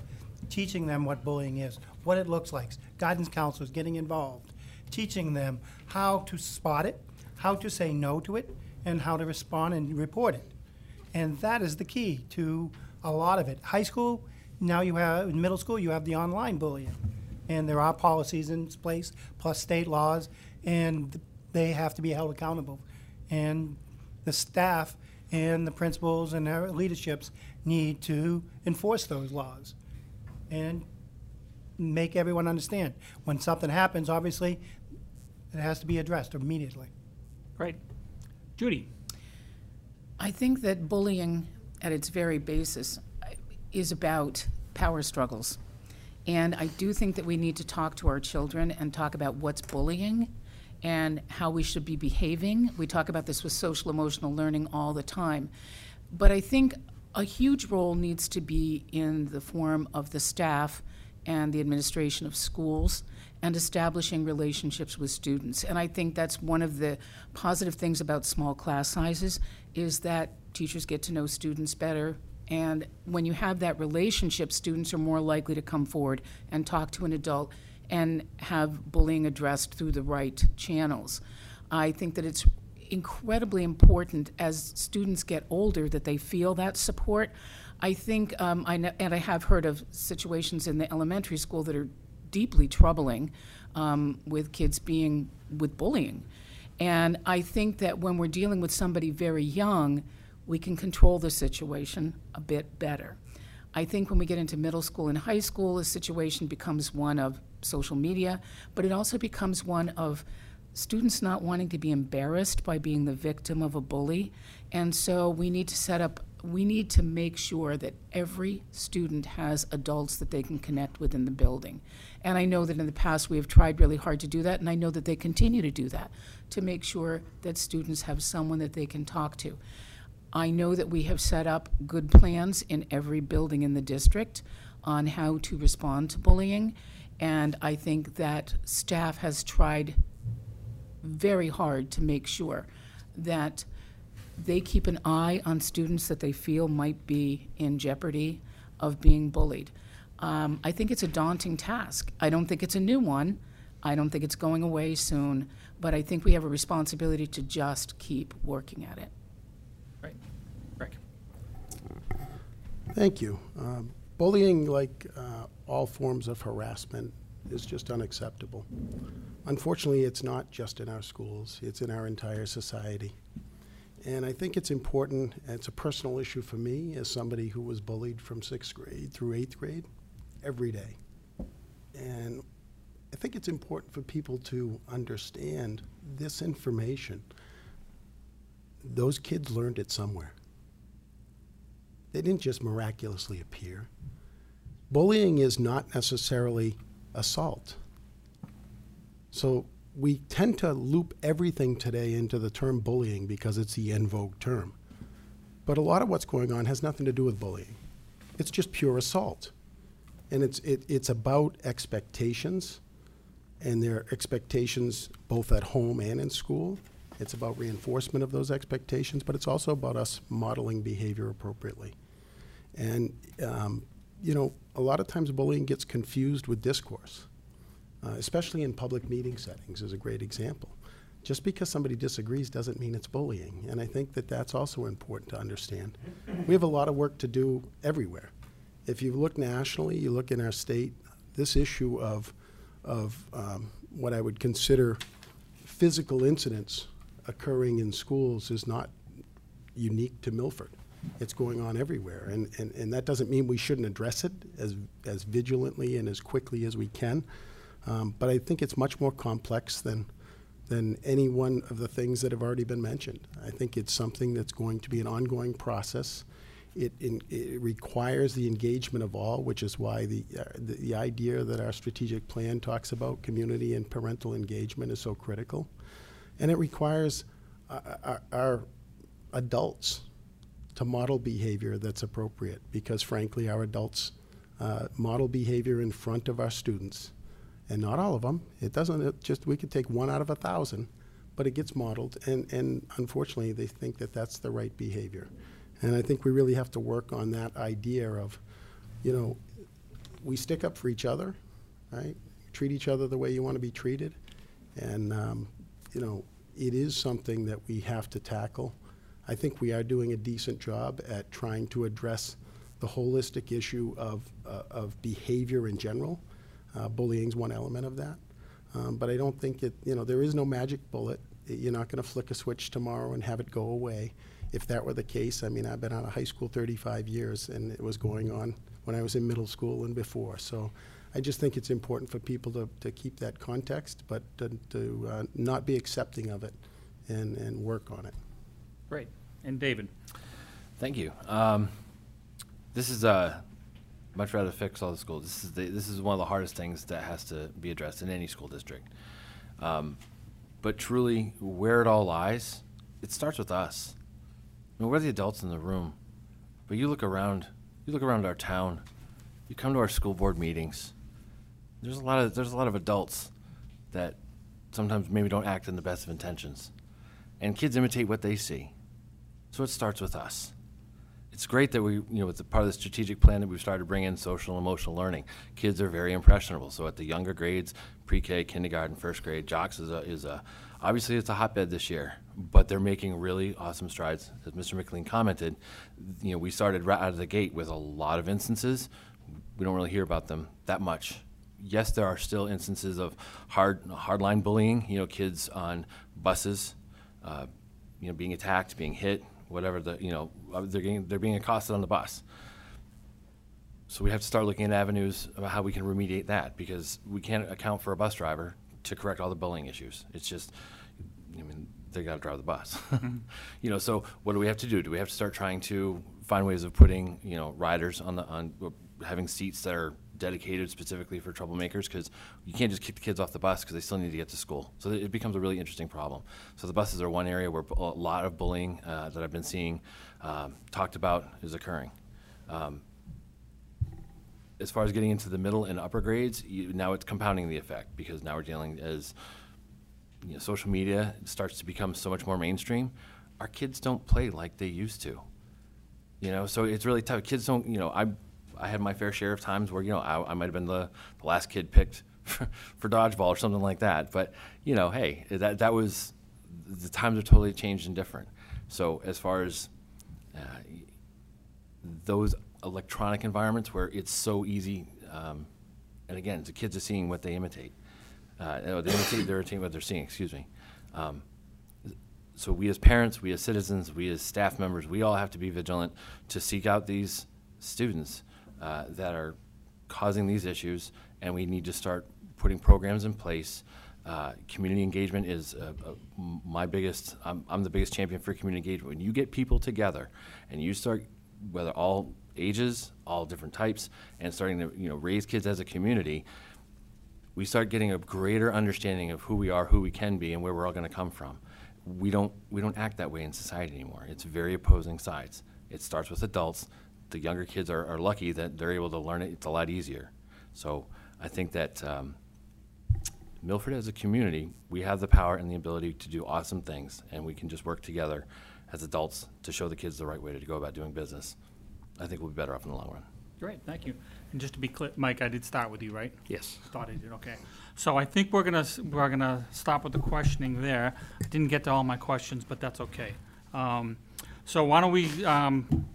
teaching them what bullying is, what it looks like, guidance counselors getting involved, teaching them how to spot it, how to say no to it, and how to respond and report it. And that is the key to a lot of it. High school, now you have, in middle school, you have the online bullying. And there are policies in place, plus state laws, and they have to be held accountable. And the staff and the principals and their leaderships need to enforce those laws and make everyone understand. When something happens, obviously, it has to be addressed immediately. Right. Judy? I think that bullying, at its very basis, is about power struggles. And I do think that we need to talk to our children and talk about what's bullying and how we should be behaving. We talk about this with social emotional learning all the time. But I think a huge role needs to be in the form of the staff and the administration of schools and establishing relationships with students. And I think that's one of the positive things about small class sizes is that teachers get to know students better. And when you have that relationship, students are more likely to come forward and talk to an adult and have bullying addressed through the right channels. I think that it's incredibly important as students get older that they feel that support. I think, um, I know, and I have heard of situations in the elementary school that are deeply troubling um, with kids being with bullying. And I think that when we're dealing with somebody very young, we can control the situation a bit better. I think when we get into middle school and high school, the situation becomes one of social media, but it also becomes one of students not wanting to be embarrassed by being the victim of a bully. And so we need to set up, we need to make sure that every student has adults that they can connect with in the building. And I know that in the past we have tried really hard to do that, and I know that they continue to do that to make sure that students have someone that they can talk to. I know that we have set up good plans in every building in the district on how to respond to bullying. And I think that staff has tried very hard to make sure that they keep an eye on students that they feel might be in jeopardy of being bullied. Um, I think it's a daunting task. I don't think it's a new one. I don't think it's going away soon, but I think we have a responsibility to just keep working at it. Great. Rick? Thank you. Um, Bullying, like uh, all forms of harassment, is just unacceptable. Unfortunately, it's not just in our schools, it's in our entire society. And I think it's important, it's a personal issue for me as somebody who was bullied from sixth grade through eighth grade every day. And I think it's important for people to understand this information. Those kids learned it somewhere. They didn't just miraculously appear. Bullying is not necessarily assault. So we tend to loop everything today into the term bullying because it's the en vogue term. But a lot of what's going on has nothing to do with bullying. It's just pure assault. And it's, it, it's about expectations, and their expectations both at home and in school. It's about reinforcement of those expectations, but it's also about us modeling behavior appropriately. And, um, you know, a lot of times bullying gets confused with discourse, uh, especially in public meeting settings, is a great example. Just because somebody disagrees doesn't mean it's bullying, and I think that that's also important to understand. We have a lot of work to do everywhere. If you look nationally, you look in our state, this issue of, of um, what I would consider physical incidents occurring in schools is not unique to Milford. It's going on everywhere, and, and, and that doesn't mean we shouldn't address it as, as vigilantly and as quickly as we can. Um, but I think it's much more complex than, than any one of the things that have already been mentioned. I think it's something that's going to be an ongoing process. It, in, it requires the engagement of all, which is why the, uh, the, the idea that our strategic plan talks about community and parental engagement is so critical. And it requires uh, our, our adults to model behavior that's appropriate because, frankly, our adults uh, model behavior in front of our students and not all of them. It doesn't, it just, we could take one out of a thousand, but it gets modeled, and, and unfortunately, they think that that's the right behavior. And I think we really have to work on that idea of, you know, we stick up for each other, right? Treat each other the way you want to be treated. And, um, you know, it is something that we have to tackle. I think we are doing a decent job at trying to address the holistic issue of, uh, of behavior in general. Uh, is one element of that. Um, but I don't think it, you know, there is no magic bullet. You're not going to flick a switch tomorrow and have it go away. If that were the case, I mean, I've been out of high school 35 years, and it was going on when I was in middle school and before. So I just think it's important for people to, to keep that context, but to, to uh, not be accepting of it and, and work on it. Great. And David? Thank you. Um, this is uh, much rather fix all the schools. This is the, this is one of the hardest things that has to be addressed in any school district. Um, but truly, where it all lies, it starts with us. I mean, we're the adults in the room, but you look around. You look around our town. You come to our school board meetings. There's a lot of there's a lot of adults that sometimes maybe don't act in the best of intentions, and kids imitate what they see. So it starts with us it's great that we, you know, it's part of the strategic plan that we've started to bring in social and emotional learning. Kids are very impressionable. So at the younger grades, pre-K, kindergarten, first grade, Jacques is a, is a obviously it's a hotbed this year, but they're making really awesome strides. As Mr. McLean commented, you know, we started right out of the gate with a lot of instances. We don't really hear about them that much. Yes, there are still instances of hard hardline bullying. You know, kids on buses, uh, you know, being attacked, being hit, whatever the, you know, uh, they're getting, they're being accosted on the bus. So we have to start looking at avenues about how we can remediate that because we can't account for a bus driver to correct all the bullying issues. It's just, I mean, they got to drive the bus. you know, so what do we have to do? Do we have to start trying to find ways of putting, you know, riders on the on having seats that are dedicated specifically for troublemakers because you can't just kick the kids off the bus because they still need to get to school. So it becomes a really interesting problem. So the buses are one area where a lot of bullying uh, that I've been seeing um, talked about is occurring. Um, as far as getting into the middle and upper grades, you, now it's compounding the effect because now we're dealing as you know, social media starts to become so much more mainstream. Our kids don't play like they used to. You know, so it's really tough. Kids don't, you know, I I had my fair share of times where you know I, I might have been the, the last kid picked for, for, dodgeball or something like that. But you know, hey, that that was the times are totally changed and different. So as far as uh, those electronic environments where it's so easy, um, and again, the kids are seeing what they imitate. Uh, they imitate, they're imitating what they're seeing. Excuse me. Um, so we as parents, we as citizens, we as staff members, we all have to be vigilant to seek out these students uh, that are causing these issues, and we need to start putting programs in place. Uh, community engagement is uh, uh, my biggest, I'm, I'm, the biggest champion for community engagement. When you get people together and you start, whether all ages, all different types, and starting to you know, raise kids as a community, we start getting a greater understanding of who we are, who we can be, and where we're all going to come from. We don't, we don't act that way in society anymore. It's very opposing sides. It starts with adults, the younger kids are, are lucky that they're able to learn it. It's a lot easier. So I think that um, Milford as a community, we have the power and the ability to do awesome things, and we can just work together as adults to show the kids the right way to go about doing business. I think we'll be better off in the long run. Great, thank you. And just to be clear, Mike, I did start with you, right? Yes. Thought I did, okay. So I think we're gonna, we're gonna stop with the questioning there. I Didn't get to all my questions, but that's okay. Um, So why don't we um,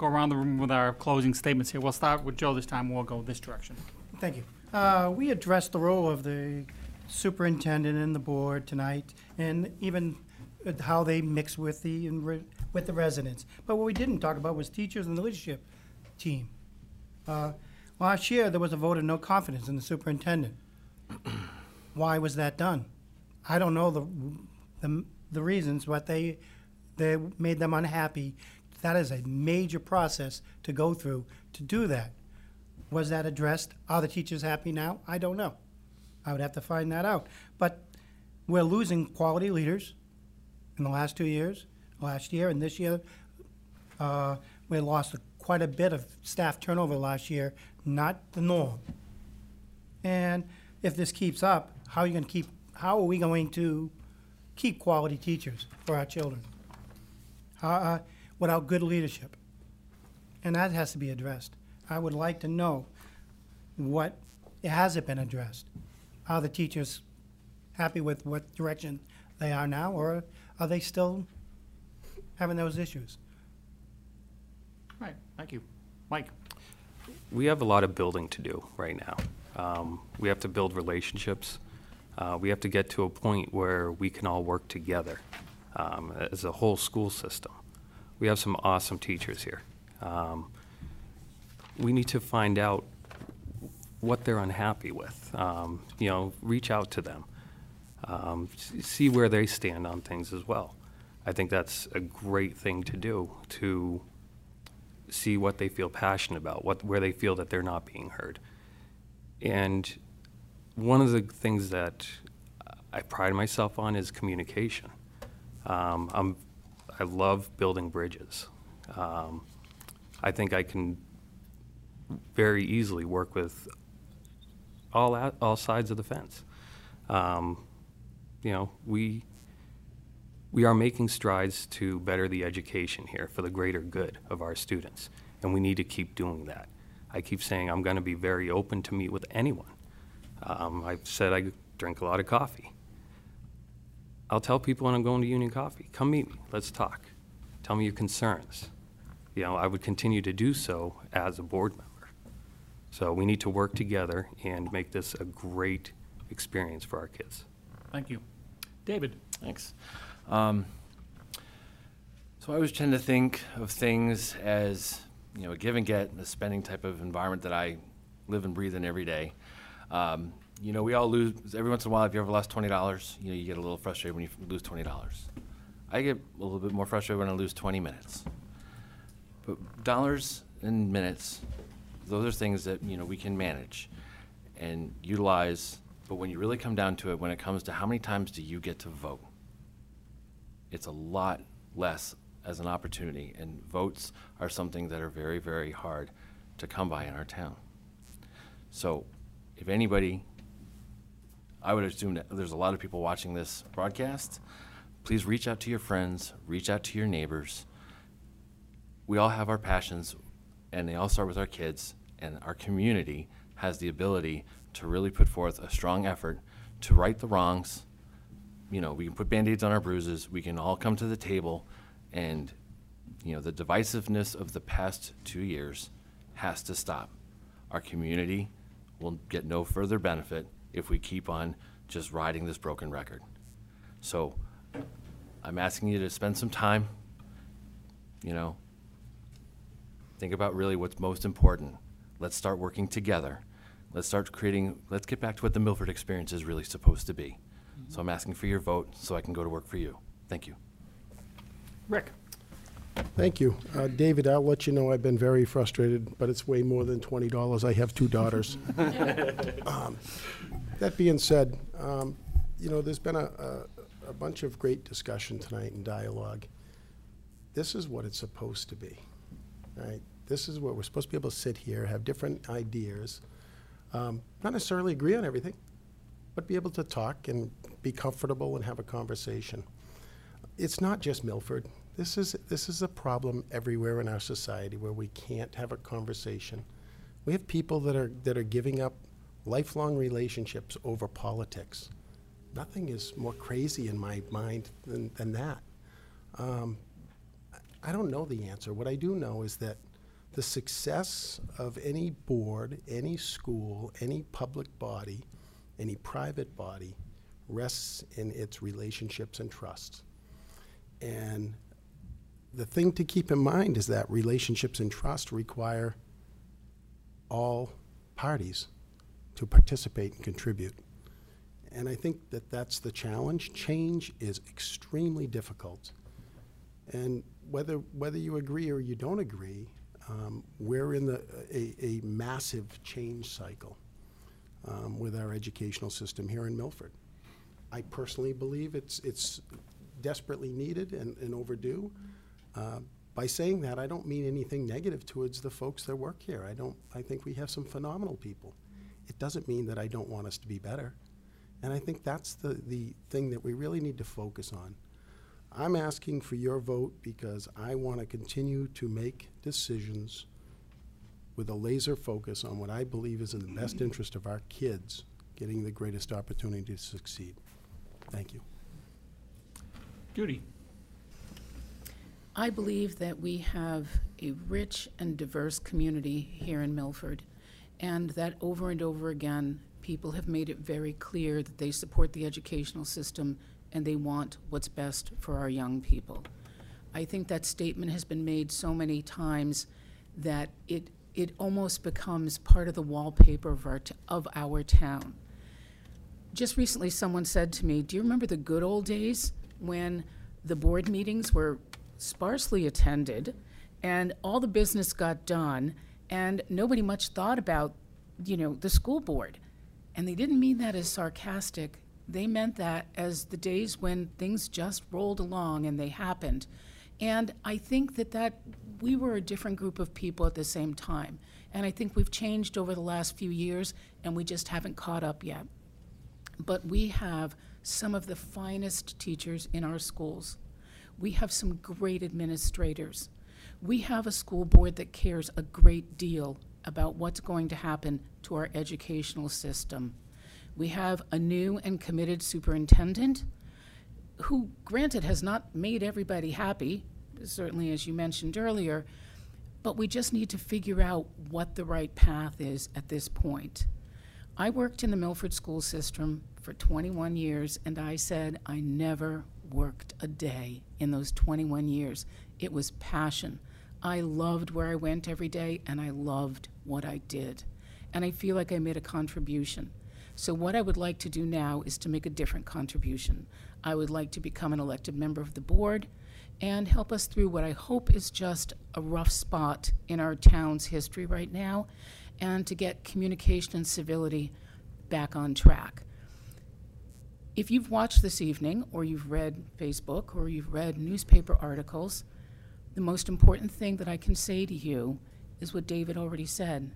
go around the room with our closing statements here. We'll start with Joe this time, we'll go this direction. Thank you. Uh, We addressed the role of the superintendent and the board tonight, and even how they mix with the, with the residents. But what we didn't talk about was teachers and the leadership team. Uh, Last year, there was a vote of no confidence in the superintendent. Why was that done? I don't know the, the, the reasons, but they, they made them unhappy that is a major process to go through to do that. Was that addressed? Are the teachers happy now? I don't know. I would have to find that out. But we're losing quality leaders in the last two years, last year and this year. Uh, we lost quite a bit of staff turnover last year, not the norm. And if this keeps up, how are you going to keep, how are we going to keep quality teachers for our children? Uh, without good leadership? And that has to be addressed. I would like to know what, has it been addressed? Are the teachers happy with what direction they are now, or are they still having those issues? Right, thank you. Mike? We have a lot of building to do right now. Um, we have to build relationships. Uh, we have to get to a point where we can all work together um, as a whole school system. We have some awesome teachers here. Um, we need to find out what they're unhappy with. Um, you know, reach out to them, um, see where they stand on things as well. I think that's a great thing to do to see what they feel passionate about, what where they feel that they're not being heard. And one of the things that I pride myself on is communication. Um, I'm, I love building bridges. Um, I think I can very easily work with all all sides of the fence. Um, you know, we we are making strides to better the education here for the greater good of our students, and we need to keep doing that. I keep saying I'm going to be very open to meet with anyone. Um, I've said I drink a lot of coffee. I'll tell people when I'm going to Union Coffee, come meet me, let's talk. Tell me your concerns. You know, I would continue to do so as a board member. So we need to work together and make this a great experience for our kids. Thank you. David? Thanks. Um, so I always tend to think of things as, you know, a give and get, a spending type of environment that I live and breathe in every day. Um, you know, we all lose, every once in a while, if you ever lost $20, you know, you get a little frustrated when you lose $20. I get a little bit more frustrated when I lose 20 minutes. But dollars and minutes, those are things that, you know, we can manage and utilize. But when you really come down to it, when it comes to how many times do you get to vote, it's a lot less as an opportunity. And votes are something that are very, very hard to come by in our town. So if anybody, I would assume that there's a lot of people watching this broadcast. Please reach out to your friends, reach out to your neighbors. We all have our passions, and they all start with our kids, and our community has the ability to really put forth a strong effort to right the wrongs. You know, we can put band-aids on our bruises, we can all come to the table, and, you know, the divisiveness of the past two years has to stop. Our community will get no further benefit if we keep on just riding this broken record. So I'm asking you to spend some time, you know, think about really what's most important. Let's start working together. Let's start creating, let's get back to what the Milford experience is really supposed to be. So I'm asking for your vote so I can go to work for you. Thank you. Rick? Thank you. Uh, David, I'll let you know I've been very frustrated, but it's way more than $20. I have two daughters. Um, That being said, um, you know, there's been a, a, a bunch of great discussion tonight and dialogue. This is what it's supposed to be, right? This is what we're supposed to be able to sit here, have different ideas, um, not necessarily agree on everything, but be able to talk and be comfortable and have a conversation it's not just Milford. This is this is a problem everywhere in our society where we can't have a conversation. We have people that are that are giving up lifelong relationships over politics. Nothing is more crazy in my mind than, than that. Um, I don't know the answer. What I do know is that the success of any board, any school, any public body, any private body rests in its relationships and trusts. And the thing to keep in mind is that relationships and trust require all parties to participate and contribute. And I think that that's the challenge. Change is extremely difficult. And whether, whether you agree or you don't agree, um, we're in the, a, a massive change cycle um, with our educational system here in Milford. I personally believe it's, it's desperately needed and, and overdue. Uh, by saying that, I don't mean anything negative towards the folks that work here. I don't. I think we have some phenomenal people. it doesn't mean that I don't want us to be better. And I think that's the, the thing that we really need to focus on. I'm asking for your vote because I want to continue to make decisions with a laser focus on what I believe is in the best interest of our kids getting the greatest opportunity to succeed. Thank you. Judy? I believe that we have a rich and diverse community here in Milford, and that over and over again, people have made it very clear that they support the educational system and they want what's best for our young people. I think that statement has been made so many times that it, it almost becomes part of the wallpaper of our, of our town. Just recently, someone said to me, Do you remember the good old days when the board meetings were sparsely attended and all the business got done and nobody much thought about, you know, the school board? And they didn't mean that as sarcastic. They meant that as the days when things just rolled along and they happened. And I think that that we were a different group of people at the same time. And I think we've changed over the last few years and we just haven't caught up yet. But we have some of the finest teachers in our schools. We have some great administrators. We have a school board that cares a great deal about what's going to happen to our educational system. We have a new and committed superintendent who, granted, has not made everybody happy, certainly as you mentioned earlier, but we just need to figure out what the right path is at this point. I worked in the Milford school system for 21 years, and I said I never worked a day in those 21 years. It was passion. I loved where I went every day, and I loved what I did. And I feel like I made a contribution. So, what I would like to do now is to make a different contribution. I would like to become an elected member of the board and help us through what I hope is just a rough spot in our town's history right now, and to get communication and civility back on track. If you've watched this evening, or you've read Facebook, or you've read newspaper articles, the most important thing that I can say to you is what David already said.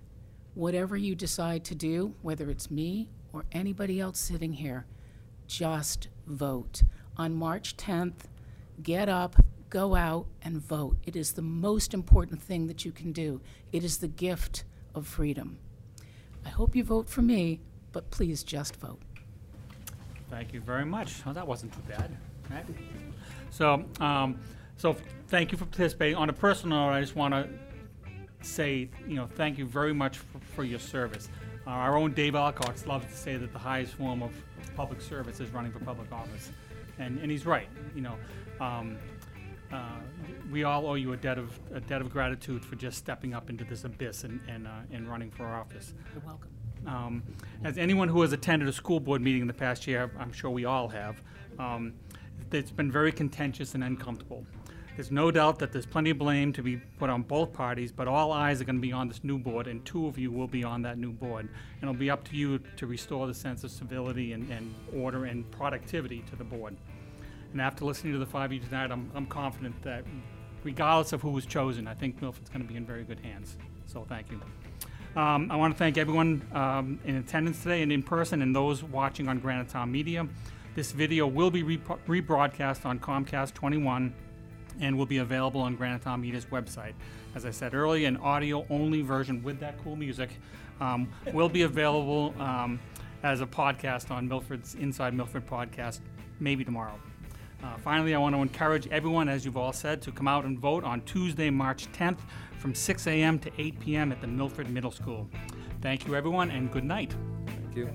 Whatever you decide to do, whether it's me or anybody else sitting here, just vote. On March 10th, get up, go out, and vote. It is the most important thing that you can do. It is the gift of freedom. I hope you vote for me, but please just vote. Thank you very much. Oh, that wasn't too bad, right? So, um, so thank you for participating. On a personal note, I just want to say, you know, thank you very much for, for your service. Uh, our own Dave Alcox loves to say that the highest form of public service is running for public office, and and he's right. You know, um, uh, we all owe you a debt of a debt of gratitude for just stepping up into this abyss and and, uh, and running for office. You're welcome. Um, As anyone who has attended a school board meeting in the past year, I'm sure we all have, um, it's been very contentious and uncomfortable. There's no doubt that there's plenty of blame to be put on both parties, but all eyes are going to be on this new board, and two of you will be on that new board. And it'll be up to you to restore the sense of civility and, and order and productivity to the board. And after listening to the five of you tonight, I'm, I'm confident that regardless of who was chosen, I think Milford's going to be in very good hands. So thank you. Um, I want to thank everyone um, in attendance today and in person and those watching on Granite Town Media. This video will be repro- rebroadcast on Comcast 21 and will be available on Granite Town Media's website. As I said earlier, an audio-only version with that cool music um, will be available um, as a podcast on Milford's Inside Milford podcast, maybe tomorrow. Uh, finally, I want to encourage everyone, as you've all said, to come out and vote on Tuesday, March 10th from 6 a.m. to 8 p.m. at the Milford Middle School. Thank you, everyone, and good night. Thank you.